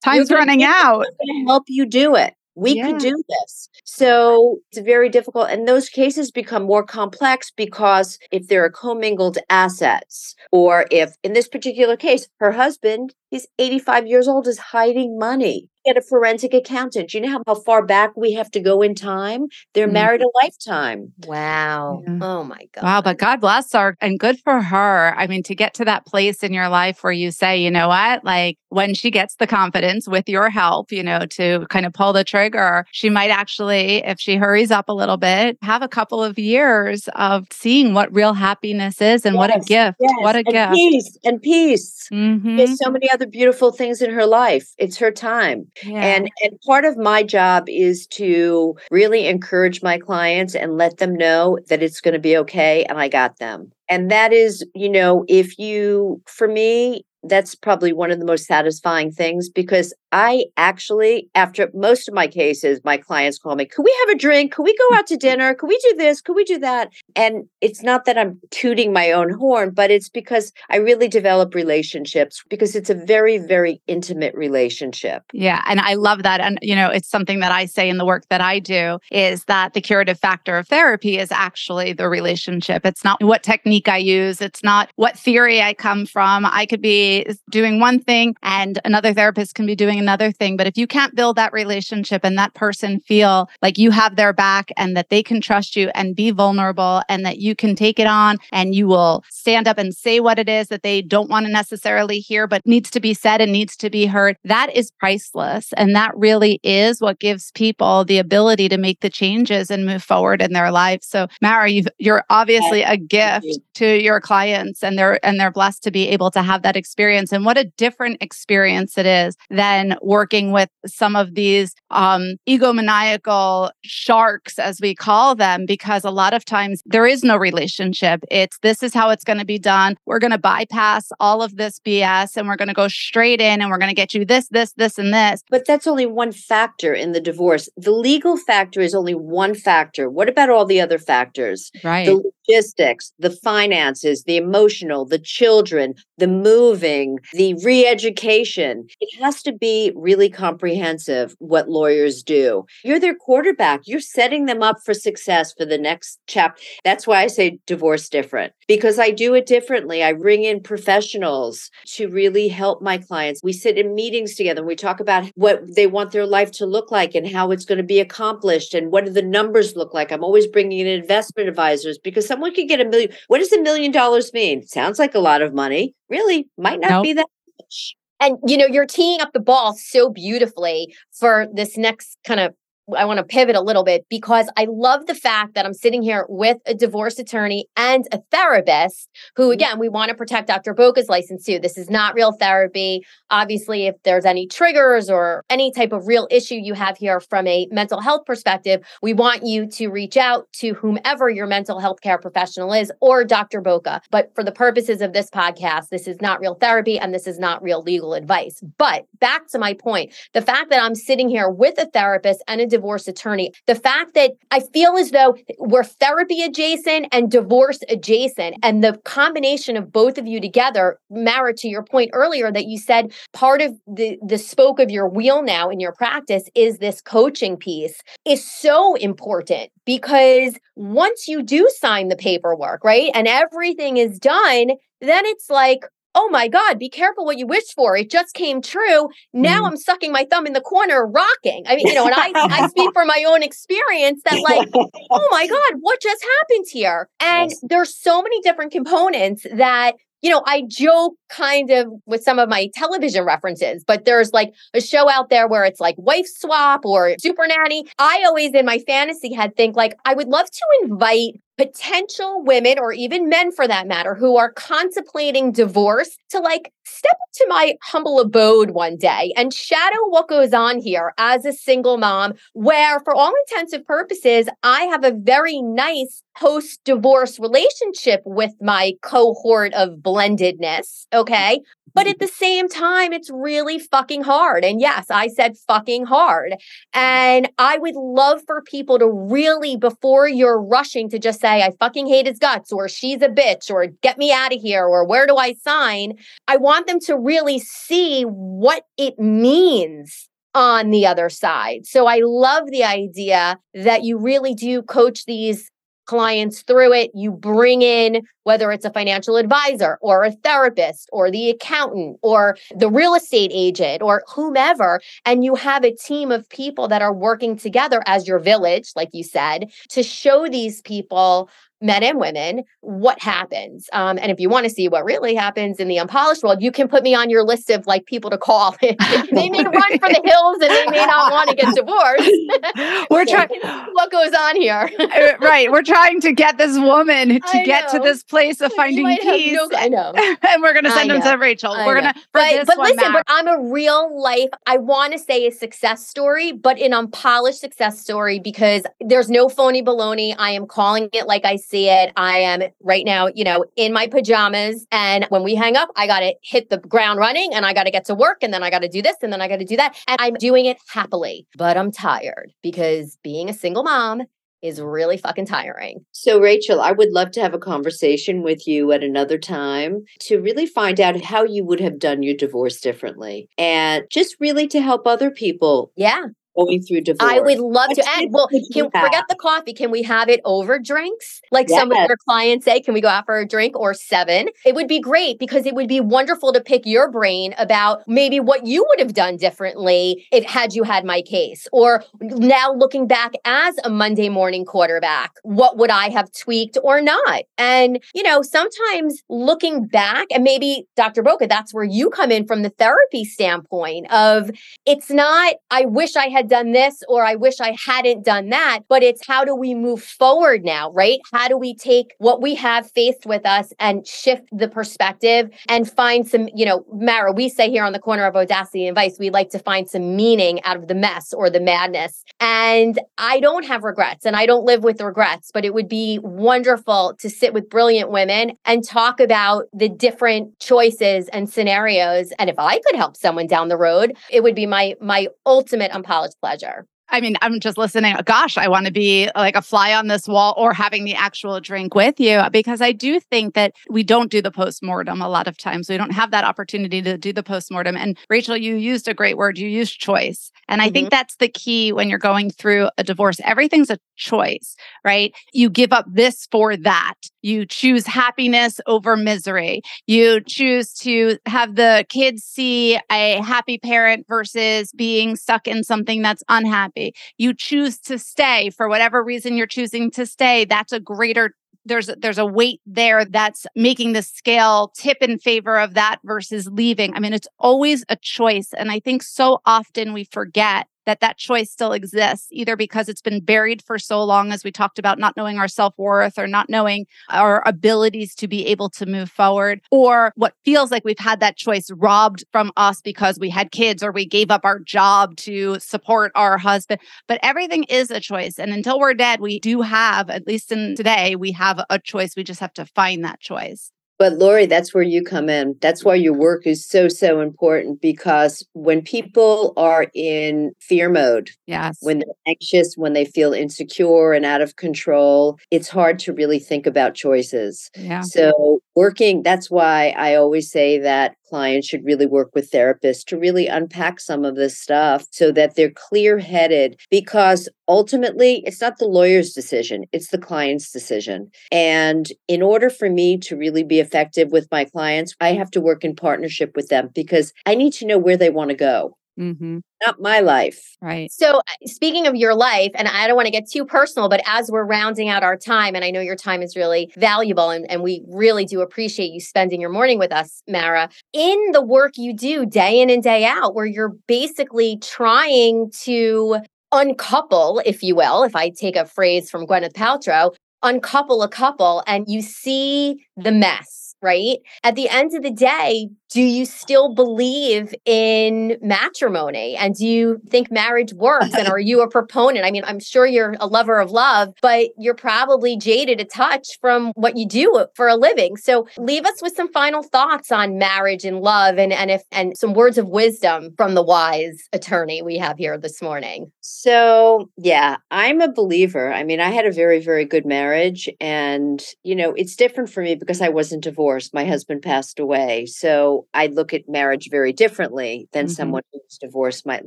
[SPEAKER 3] time's running out.
[SPEAKER 4] I'm going to help you do it. We yeah. could do this. So it's very difficult. And those cases become more complex because if there are commingled assets, or if in this particular case, her husband, he's 85 years old, is hiding money get a forensic accountant. You know how, how far back we have to go in time? They're mm married a lifetime.
[SPEAKER 2] Wow. Yeah. Oh my God.
[SPEAKER 3] Wow. But God bless her and good for her. I mean, to get to that place in your life where you say, you know what, like when she gets the confidence with your help, you know, to kind of pull the trigger, she might actually, if she hurries up a little bit, have a couple of years of seeing what real happiness is and yes, what a gift. Yes. What a
[SPEAKER 4] and
[SPEAKER 3] gift.
[SPEAKER 4] Peace and peace. Mm-hmm. There's so many other beautiful things in her life. It's her time. Yeah. And and part of my job is to really encourage my clients and let them know that it's going to be okay and I got them. And that is, you know, if you for me that's probably one of the most satisfying things because I actually, after most of my cases, my clients call me, could we have a drink? Could we go out to dinner? Could we do this? Could we do that? And it's not that I'm tooting my own horn, but it's because I really develop relationships because it's a very, very intimate relationship.
[SPEAKER 3] Yeah. And I love that. And, you know, it's something that I say in the work that I do is that the curative factor of therapy is actually the relationship. It's not what technique I use, it's not what theory I come from. I could be doing one thing and another therapist can be doing another thing. But if you can't build that relationship and that person feel like you have their back and that they can trust you and be vulnerable and that you can take it on and you will stand up and say what it is that they don't want to necessarily hear, but needs to be said and needs to be heard, that is priceless. And that really is what gives people the ability to make the changes and move forward in their life. So Mara, you are obviously a gift to your clients and they're and they're blessed to be able to have that experience. And what a different experience it is than working with some of these um, egomaniacal sharks, as we call them, because a lot of times there is no relationship. It's this is how it's going to be done. We're going to bypass all of this BS and we're going to go straight in and we're going to get you this, this, this, and this.
[SPEAKER 4] But that's only one factor in the divorce. The legal factor is only one factor. What about all the other factors?
[SPEAKER 3] Right.
[SPEAKER 4] The logistics, the finances, the emotional, the children, the moving, the re education. It has to be really comprehensive what lawyers do. You're their quarterback. You're setting them up for success for the next chapter. That's why I say divorce different because I do it differently. I bring in professionals to really help my clients. We sit in meetings together and we talk about what they want their life to look like and how it's going to be accomplished and what do the numbers look like. I'm always bringing in investment advisors because someone could get a million. What does a million dollars mean? Sounds like a lot of money. Really might not nope. be that much.
[SPEAKER 2] And you know, you're teeing up the ball so beautifully for this next kind of I want to pivot a little bit because I love the fact that I'm sitting here with a divorce attorney and a therapist who, mm-hmm. again, we want to protect Dr. Boca's license too. This is not real therapy. Obviously, if there's any triggers or any type of real issue you have here from a mental health perspective, we want you to reach out to whomever your mental health care professional is or Dr. Boca. But for the purposes of this podcast, this is not real therapy and this is not real legal advice. But back to my point the fact that I'm sitting here with a therapist and a divorce attorney, the fact that I feel as though we're therapy adjacent and divorce adjacent, and the combination of both of you together, Mara, to your point earlier that you said part of the, the spoke of your wheel now in your practice is this coaching piece, is so important because once you do sign the paperwork, right, and everything is done, then it's like, oh my God, be careful what you wish for. It just came true. Now mm. I'm sucking my thumb in the corner, rocking. I mean, you know, and I, I speak from my own experience that, like, oh my God, what just happened here? And yes. there's so many different components that you know, I joke kind of with some of my television references, but there's like a show out there where it's like wife swap or super nanny. I always in my fantasy had think like I would love to invite potential women or even men for that matter who are contemplating divorce to like step to my humble abode one day and shadow what goes on here as a single mom where for all intensive purposes I have a very nice post divorce relationship with my cohort of blendedness mm-hmm. okay but at mm-hmm. the same time, it's really fucking hard. And yes, I said fucking hard. Mm-hmm. And I would love for people to really, before you're rushing to just say, I fucking hate his guts, or she's a bitch, or get me out of here, or where do I sign? I want them to really see what it means on the other side. So I love the idea that you really do coach these clients through it. You bring in whether it's a financial advisor or a therapist or the accountant or the real estate agent or whomever, and you have a team of people that are working together as your village, like you said, to show these people men and women what happens. Um, and if you want to see what really happens in the unpolished world you can put me on your list of like people to call. They may run for the hills and they may not want to get divorced.
[SPEAKER 3] We're trying
[SPEAKER 2] what goes on here.
[SPEAKER 3] Uh, right we're trying to get this woman to I get know. to this place of finding peace
[SPEAKER 2] no, i know
[SPEAKER 3] and we're going to send them to rachel
[SPEAKER 2] I
[SPEAKER 3] we're going to
[SPEAKER 2] but, but listen but i'm a real life i want to say a success story but an unpolished success story because there's no phony baloney i am calling it like i see it. I am right now, you know, in my pajamas. And when we hang up, I got to hit the ground running and I got to get to work and then I got to do this and then I got to do that. And I'm doing it happily, but I'm tired because being a single mom is really fucking tiring.
[SPEAKER 4] So, Rachel, I would love to have a conversation with you at another time to really find out how you would have done your divorce differently and just really to help other people.
[SPEAKER 2] Yeah
[SPEAKER 4] going through divorce.
[SPEAKER 2] I would love to. And well, can forget the coffee. Can we have it over drinks? Like yes. some of your clients say, can we go out for a drink or seven? It would be great because it would be wonderful to pick your brain about maybe what you would have done differently if had you had my case. Or now looking back as a Monday morning quarterback, what would I have tweaked or not? And, you know, sometimes looking back, and maybe Dr. Boca, that's where you come in from the therapy standpoint of it's not, I wish I had had done this or I wish I hadn't done that. But it's how do we move forward now, right? How do we take what we have faced with us and shift the perspective and find some, you know, Mara, we say here on the corner of Audacity and Advice, we like to find some meaning out of the mess or the madness. And I don't have regrets and I don't live with regrets, but it would be wonderful to sit with brilliant women and talk about the different choices and scenarios. And if I could help someone down the road, it would be my my ultimate unapologetic pleasure.
[SPEAKER 3] I mean, I'm just listening. Gosh, I want to be like a fly on this wall or having the actual drink with you because I do think that we don't do the postmortem a lot of times. We don't have that opportunity to do the postmortem. And Rachel, you used a great word. You used choice. And I mm-hmm. think that's the key when you're going through a divorce. Everything's a choice, right? You give up this for that. You choose happiness over misery. You choose to have the kids see a happy parent versus being stuck in something that's unhappy. You choose to stay for whatever reason you're choosing to stay. That's a greater there's there's a weight there that's making the scale tip in favor of that versus leaving. I mean, it's always a choice and I think so often we forget that that choice still exists, either because it's been buried for so long, as we talked about, not knowing our self worth or not knowing our abilities to be able to move forward, or what feels like we've had that choice robbed from us because we had kids or we gave up our job to support our husband. But everything is a choice. And until we're dead, we do have, at least in today, we have a choice. We just have to find that choice.
[SPEAKER 4] But Lori, that's where you come in. That's why your work is so, so important because when people are in fear mode,
[SPEAKER 3] yes.
[SPEAKER 4] when they're anxious, when they feel insecure and out of control, it's hard to really think about choices.
[SPEAKER 3] Yeah.
[SPEAKER 4] So working, that's why I always say that clients should really work with therapists to really unpack some of this stuff so that they're clear headed because ultimately it's not the lawyer's decision, it's the client's decision. And in order for me to really be effective with my clients, I have to work in partnership with them because I need to know where they want to go.
[SPEAKER 3] Mm-hmm.
[SPEAKER 4] Not my life.
[SPEAKER 3] Right.
[SPEAKER 2] So, uh, speaking of your life, and I don't want to get too personal, but as we're rounding out our time, and I know your time is really valuable, and, and we really do appreciate you spending your morning with us, Mara, in the work you do day in and day out, where you're basically trying to uncouple, if you will, if I take a phrase from Gwyneth Paltrow, uncouple a couple and you see the mess right? At the end of the day, do you still believe in matrimony? And do you think marriage works? and are you a proponent? I mean, I'm sure you're a lover of love, but you're probably jaded a touch from what you do for a living. So leave us with some final thoughts on marriage and love and, and if and some words of wisdom from the wise attorney we have here this morning.
[SPEAKER 4] So yeah, I'm a believer. I mean, I had a very, very good marriage. And, you know, it's different for me because I wasn't divorced divorced. My husband passed away. So I look at marriage very differently than mm-hmm. someone who's divorced might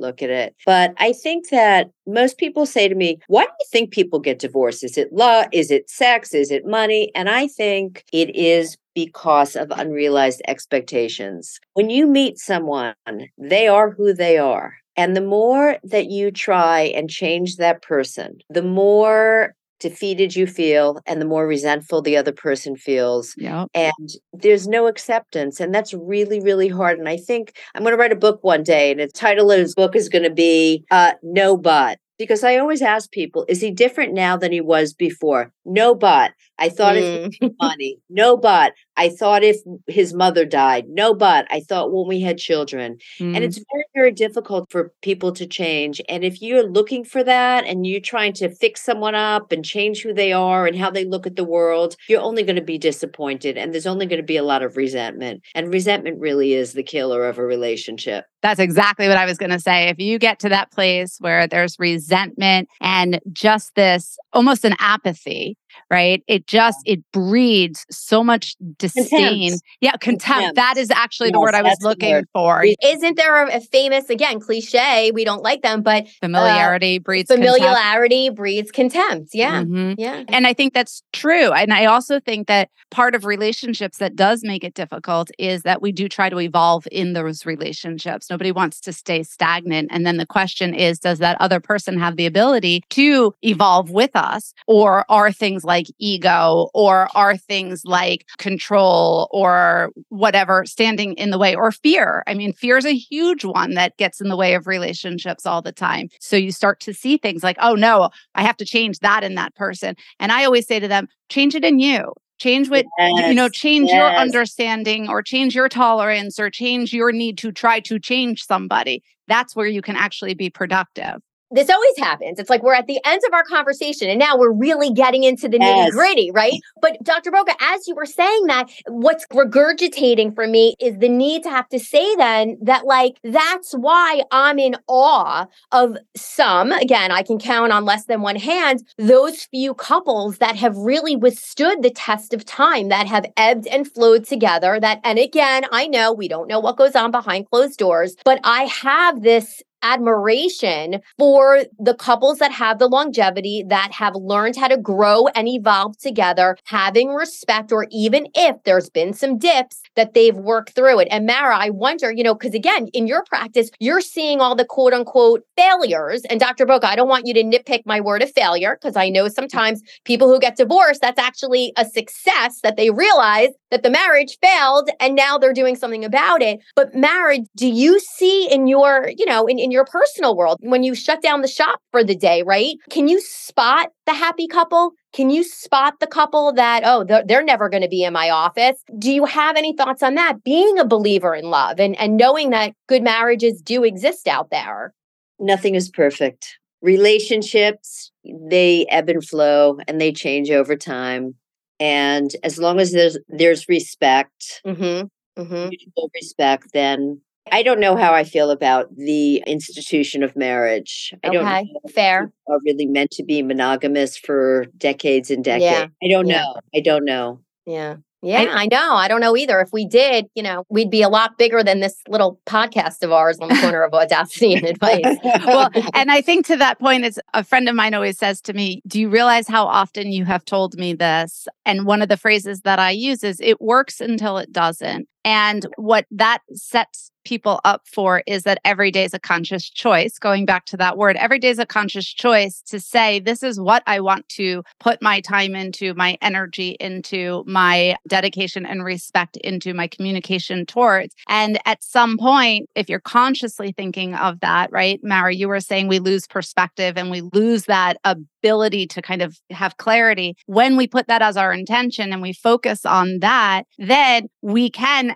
[SPEAKER 4] look at it. But I think that most people say to me, why do you think people get divorced? Is it love? Is it sex? Is it money? And I think it is because of unrealized expectations. When you meet someone, they are who they are. And the more that you try and change that person, the more defeated you feel and the more resentful the other person feels
[SPEAKER 3] yeah
[SPEAKER 4] and there's no acceptance and that's really really hard and i think i'm going to write a book one day and the title of his book is going to be uh, no but because i always ask people is he different now than he was before no but I thought mm. if money. No, but I thought if his mother died. No, but I thought when we had children. Mm. And it's very, very difficult for people to change. And if you're looking for that and you're trying to fix someone up and change who they are and how they look at the world, you're only going to be disappointed. And there's only going to be a lot of resentment. And resentment really is the killer of a relationship.
[SPEAKER 3] That's exactly what I was going to say. If you get to that place where there's resentment and just this almost an apathy, right? It just it breeds so much disdain. Contempt. Yeah, contempt. contempt. That is actually yes, the word I was looking for.
[SPEAKER 2] Isn't there a, famous again cliche? We don't like them, but
[SPEAKER 3] familiarity uh, breeds
[SPEAKER 2] familiarity
[SPEAKER 3] contempt.
[SPEAKER 2] breeds contempt. Yeah,
[SPEAKER 3] mm-hmm.
[SPEAKER 2] yeah.
[SPEAKER 3] And I think that's true. And I also think that part of relationships that does make it difficult is that we do try to evolve in those relationships. Nobody wants to stay stagnant. And then the question is, does that other person have the ability to evolve with us, or are things like ego or are things like control or whatever standing in the way or fear. I mean, fear is a huge one that gets in the way of relationships all the time. So you start to see things like, oh no, I have to change that in that person. And I always say to them, change it in you change what yes, you know change yes. your understanding or change your tolerance or change your need to try to change somebody that's where you can actually be productive
[SPEAKER 2] this always happens. It's like we're at the end of our conversation and now we're really getting into the yes. nitty gritty, right? But Dr. Boca, as you were saying that, what's regurgitating for me is the need to have to say then that, like, that's why I'm in awe of some, again, I can count on less than one hand, those few couples that have really withstood the test of time, that have ebbed and flowed together. That, and again, I know we don't know what goes on behind closed doors, but I have this admiration for the couples that have the longevity, that have learned how to grow and evolve together, having respect, or even if there's been some dips, that they've worked through it. And Mara, I wonder, you know, because again, in your practice, you're seeing all the quote unquote failures. And Dr. Boca, I don't want you to nitpick my word of failure because I know sometimes people who get divorced, that's actually a success that they realize that the marriage failed and now they're doing something about it. But marriage, do you see in your, you know, in, in your personal world, when you shut down the shop for the day, right? Can you spot the happy couple? Can you spot the couple that, oh, they're, they're never going to be in my office? Do you have any thoughts on that? Being a believer in love and, and knowing that good marriages do exist out there.
[SPEAKER 4] Nothing is perfect. Relationships, they ebb and flow and they change over time. And as long as there's there's respect,
[SPEAKER 2] Mm-hmm. Mm-hmm.
[SPEAKER 4] mutual respect, then I don't know how I feel about the institution of marriage. I don't
[SPEAKER 2] Okay,
[SPEAKER 4] know
[SPEAKER 2] fair.
[SPEAKER 4] Are really meant to be monogamous for decades and decades.
[SPEAKER 2] Yeah,
[SPEAKER 4] I don't
[SPEAKER 2] yeah.
[SPEAKER 4] know. I don't know.
[SPEAKER 2] Yeah. Yeah, I know. I don't know either. If we did, you know, we'd be a lot bigger than this little podcast of ours on the corner of audacity and advice.
[SPEAKER 3] well, and I think to that point, is a friend of mine always says to me, Do you realize how often you have told me this? And one of the phrases that I use is, It works until it doesn't. And what that sets people up for is that every day is a conscious choice. Going back to that word, every day is a conscious choice to say, This is what I want to put my time into, my energy into, my dedication and respect into, my communication towards. And at some point, if you're consciously thinking of that, right, Mara, you were saying we lose perspective and we lose that ability to kind of have clarity. When we put that as our intention and we focus on that, then we can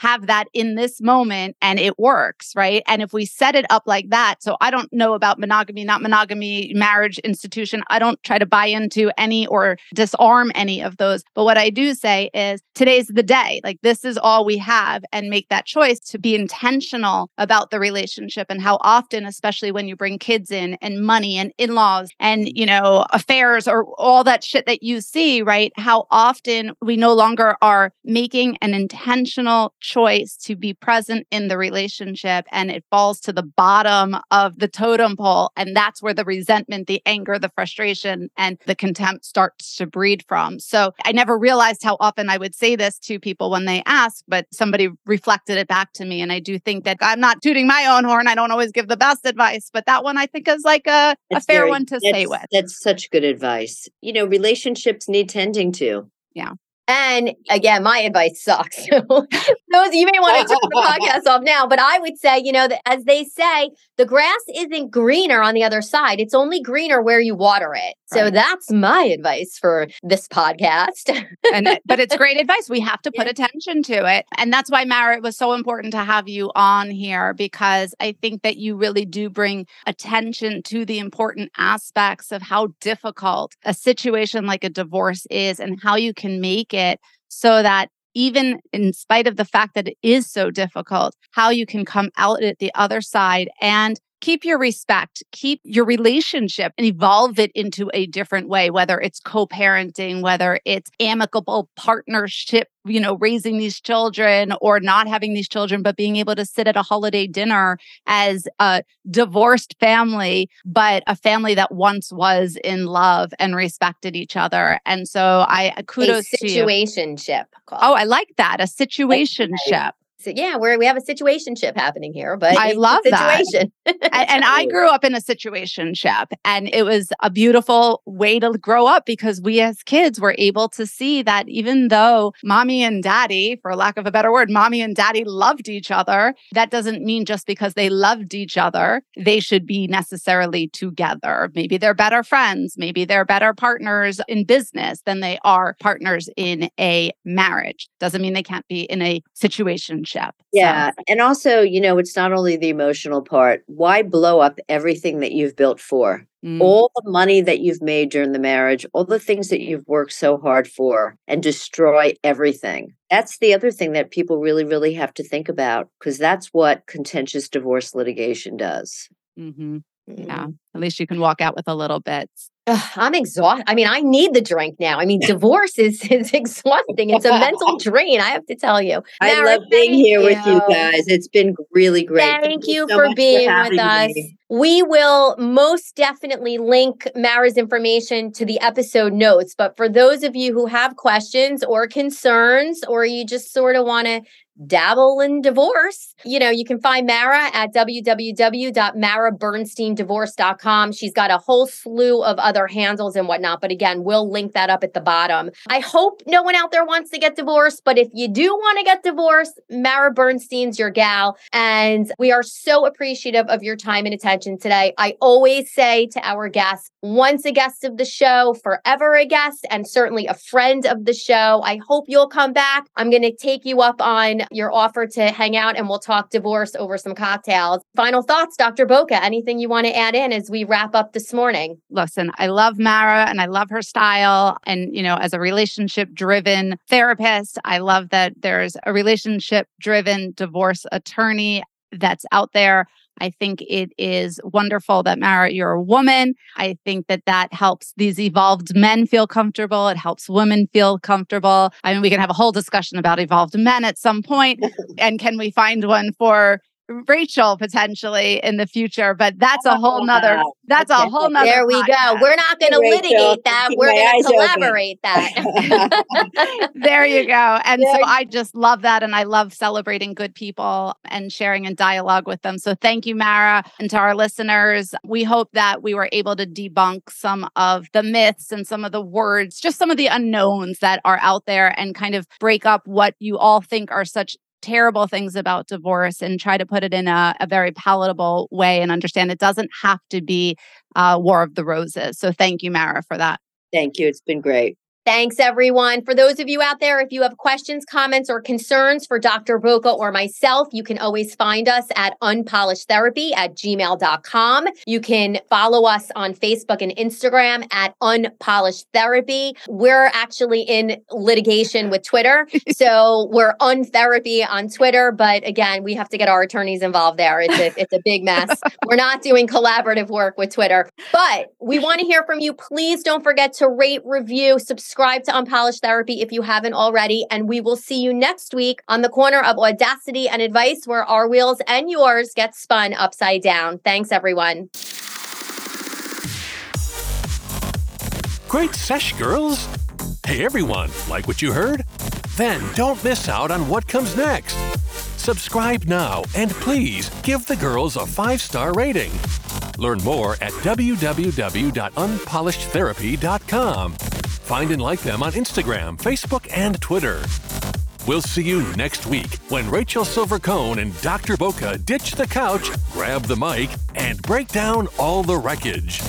[SPEAKER 3] have that in this moment and it works, right? And if we set it up like that, so I don't know about monogamy, not monogamy, marriage institution. I don't try to buy into any or disarm any of those. But what I do say is today's the day. Like this is all we have and make that choice to be intentional about the relationship and how often, especially when you bring kids in and money and in-laws and, you know, affairs or all that shit that you see, right? How often we no longer are making an intentional to be present in the relationship and it falls to the bottom of the totem pole. And that's where the resentment, the anger, the frustration, and the contempt starts to breed from. So I never realized how often I would say this to people when they ask, but somebody reflected it back to me. And I do think that I'm not tooting my own horn. I don't always give the best advice, but that one I think is like a, a fair
[SPEAKER 4] very-
[SPEAKER 3] one to stay with.
[SPEAKER 4] That's such good advice. You know, relationships need tending to.
[SPEAKER 2] And again, my advice sucks. So those you may want to turn the podcast off now, but I would say, you know, that as they say, the grass isn't greener on the other side. It's only greener where you water it. So
[SPEAKER 3] Right.
[SPEAKER 2] that's my advice for this podcast.
[SPEAKER 3] and uh, but it's great advice. We have to put attention to it. And that's why Mara, it was so important to have you on here because I think that you really do bring attention to the important aspects of how difficult a situation like a divorce is and how you can make it so that even in spite of the fact that it is so difficult, how you can come out at the other side and keep your respect, keep your relationship and evolve it into a different way, whether it's co parenting, whether it's amicable partnership, you know, raising these children or not having these children, but being able to sit at a holiday dinner as a divorced family, but a family that once was in love and respected each other. And so I uh,
[SPEAKER 2] a
[SPEAKER 3] kudos to you.
[SPEAKER 2] situationship.
[SPEAKER 3] Oh, I like that. A situationship.
[SPEAKER 2] So, yeah, where we have a situation ship happening here, but
[SPEAKER 3] I love that.
[SPEAKER 2] situation.
[SPEAKER 3] and, and I grew up in a situation ship and it was a beautiful way to grow up because we as kids were able to see that even though mommy and daddy, for lack of a better word, mommy and daddy loved each other, that doesn't mean just because they loved each other, they should be necessarily together. Maybe they're better friends, maybe they're better partners in business than they are partners in a marriage. Doesn't mean they can't be in a situationship. So-
[SPEAKER 4] Yeah. And also, you know, it's not only the emotional part. Why blow up everything that you've built for?
[SPEAKER 3] Mm.
[SPEAKER 4] All the money that you've made during the marriage, all the things that you've worked so hard for, and destroy everything. That's the other thing that people really, really have to think about because that's what contentious divorce litigation does.
[SPEAKER 3] Mhm. Yeah. Mm-hmm. At least you can walk out with a little bit.
[SPEAKER 2] Ugh, I'm exhausted. I mean, I need the drink now. I mean, divorce is is exhausting. It's a mental drain. I have to tell you.
[SPEAKER 4] I
[SPEAKER 2] Mara,
[SPEAKER 4] love being
[SPEAKER 2] thank
[SPEAKER 4] here with you
[SPEAKER 2] you.
[SPEAKER 4] guys. It's been really great.
[SPEAKER 2] Thank you
[SPEAKER 4] so
[SPEAKER 2] for being
[SPEAKER 4] having
[SPEAKER 2] with us.
[SPEAKER 4] me.
[SPEAKER 2] We will most definitely link Mara's information to the episode notes. But for those of you who have questions or concerns, or you just sort of want to dabble in divorce, you know, you can find Mara at www.marabernsteindivorce.com. She's got a whole slew of other handles and whatnot. But again, we'll link that up at the bottom. I hope no one out there wants to get divorced, but if you do want to get divorced, Mara Bernstein's your gal. And we are so appreciative of your time and attention today. I always say to our guests, once a guest of the show, forever a guest, and certainly a friend of the show. I hope you'll come back. I'm going to take you up on your offer to hang out and we'll talk divorce over some cocktails. Final thoughts, Dr. Boca, anything you want to add in as we wrap up this morning?
[SPEAKER 3] Listen, I love Mara and I love her style. And, you know, as a relationship driven therapist, I love that there's a relationship driven divorce attorney that's out there. I think it is wonderful that Mara, you're a woman. I think that that helps these evolved men feel comfortable. It helps women feel comfortable. I mean, we can have a whole discussion about evolved men at some point. and can we find one for Rachel potentially in the future, but that's a whole nother. That's a whole nother.
[SPEAKER 2] There we podcast. go. We're not going to litigate that. We're going to collaborate that.
[SPEAKER 3] there you go. And so I just love that, and I love celebrating good people and sharing in dialogue with them. So thank you, Mara, and to our listeners. We hope that we were able to debunk some of the myths and some of the words, just some of the unknowns that are out there, and kind of break up what you all think are such terrible things about divorce and try to put it in a, a very palatable way and understand it doesn't have to be uh, War of the Roses. So thank you, Mara, for that.
[SPEAKER 4] Thank you. It's been great.
[SPEAKER 2] Thanks, everyone. For those of you out there, if you have questions, comments, or concerns for Dr. Boca or myself, you can always find us at unpolishedtherapy at gmail.com. You can follow us on Facebook and Instagram at unpolished therapy. We're actually in litigation with Twitter. so we're untherapy on Twitter. But again, we have to get our attorneys involved there. It's a, it's a big mess. we're not doing collaborative work with Twitter, but we want to hear from you. Please don't forget to rate, review, subscribe subscribe to Unpolished Therapy if you haven't already. And we will see you next week on the corner of audacity and advice, where our wheels and yours get spun upside down. Thanks, everyone.
[SPEAKER 1] Great sesh, girls. Hey, everyone, like what you heard? Then don't miss out on what comes next. Subscribe now and please give the girls a five star rating. Learn more at www.unpolishedtherapy.com. Find and like them on Instagram, Facebook, and Twitter. We'll see you next week when Rachel Silvercone and Dr. Boca ditch the couch, grab the mic, and break down all the wreckage.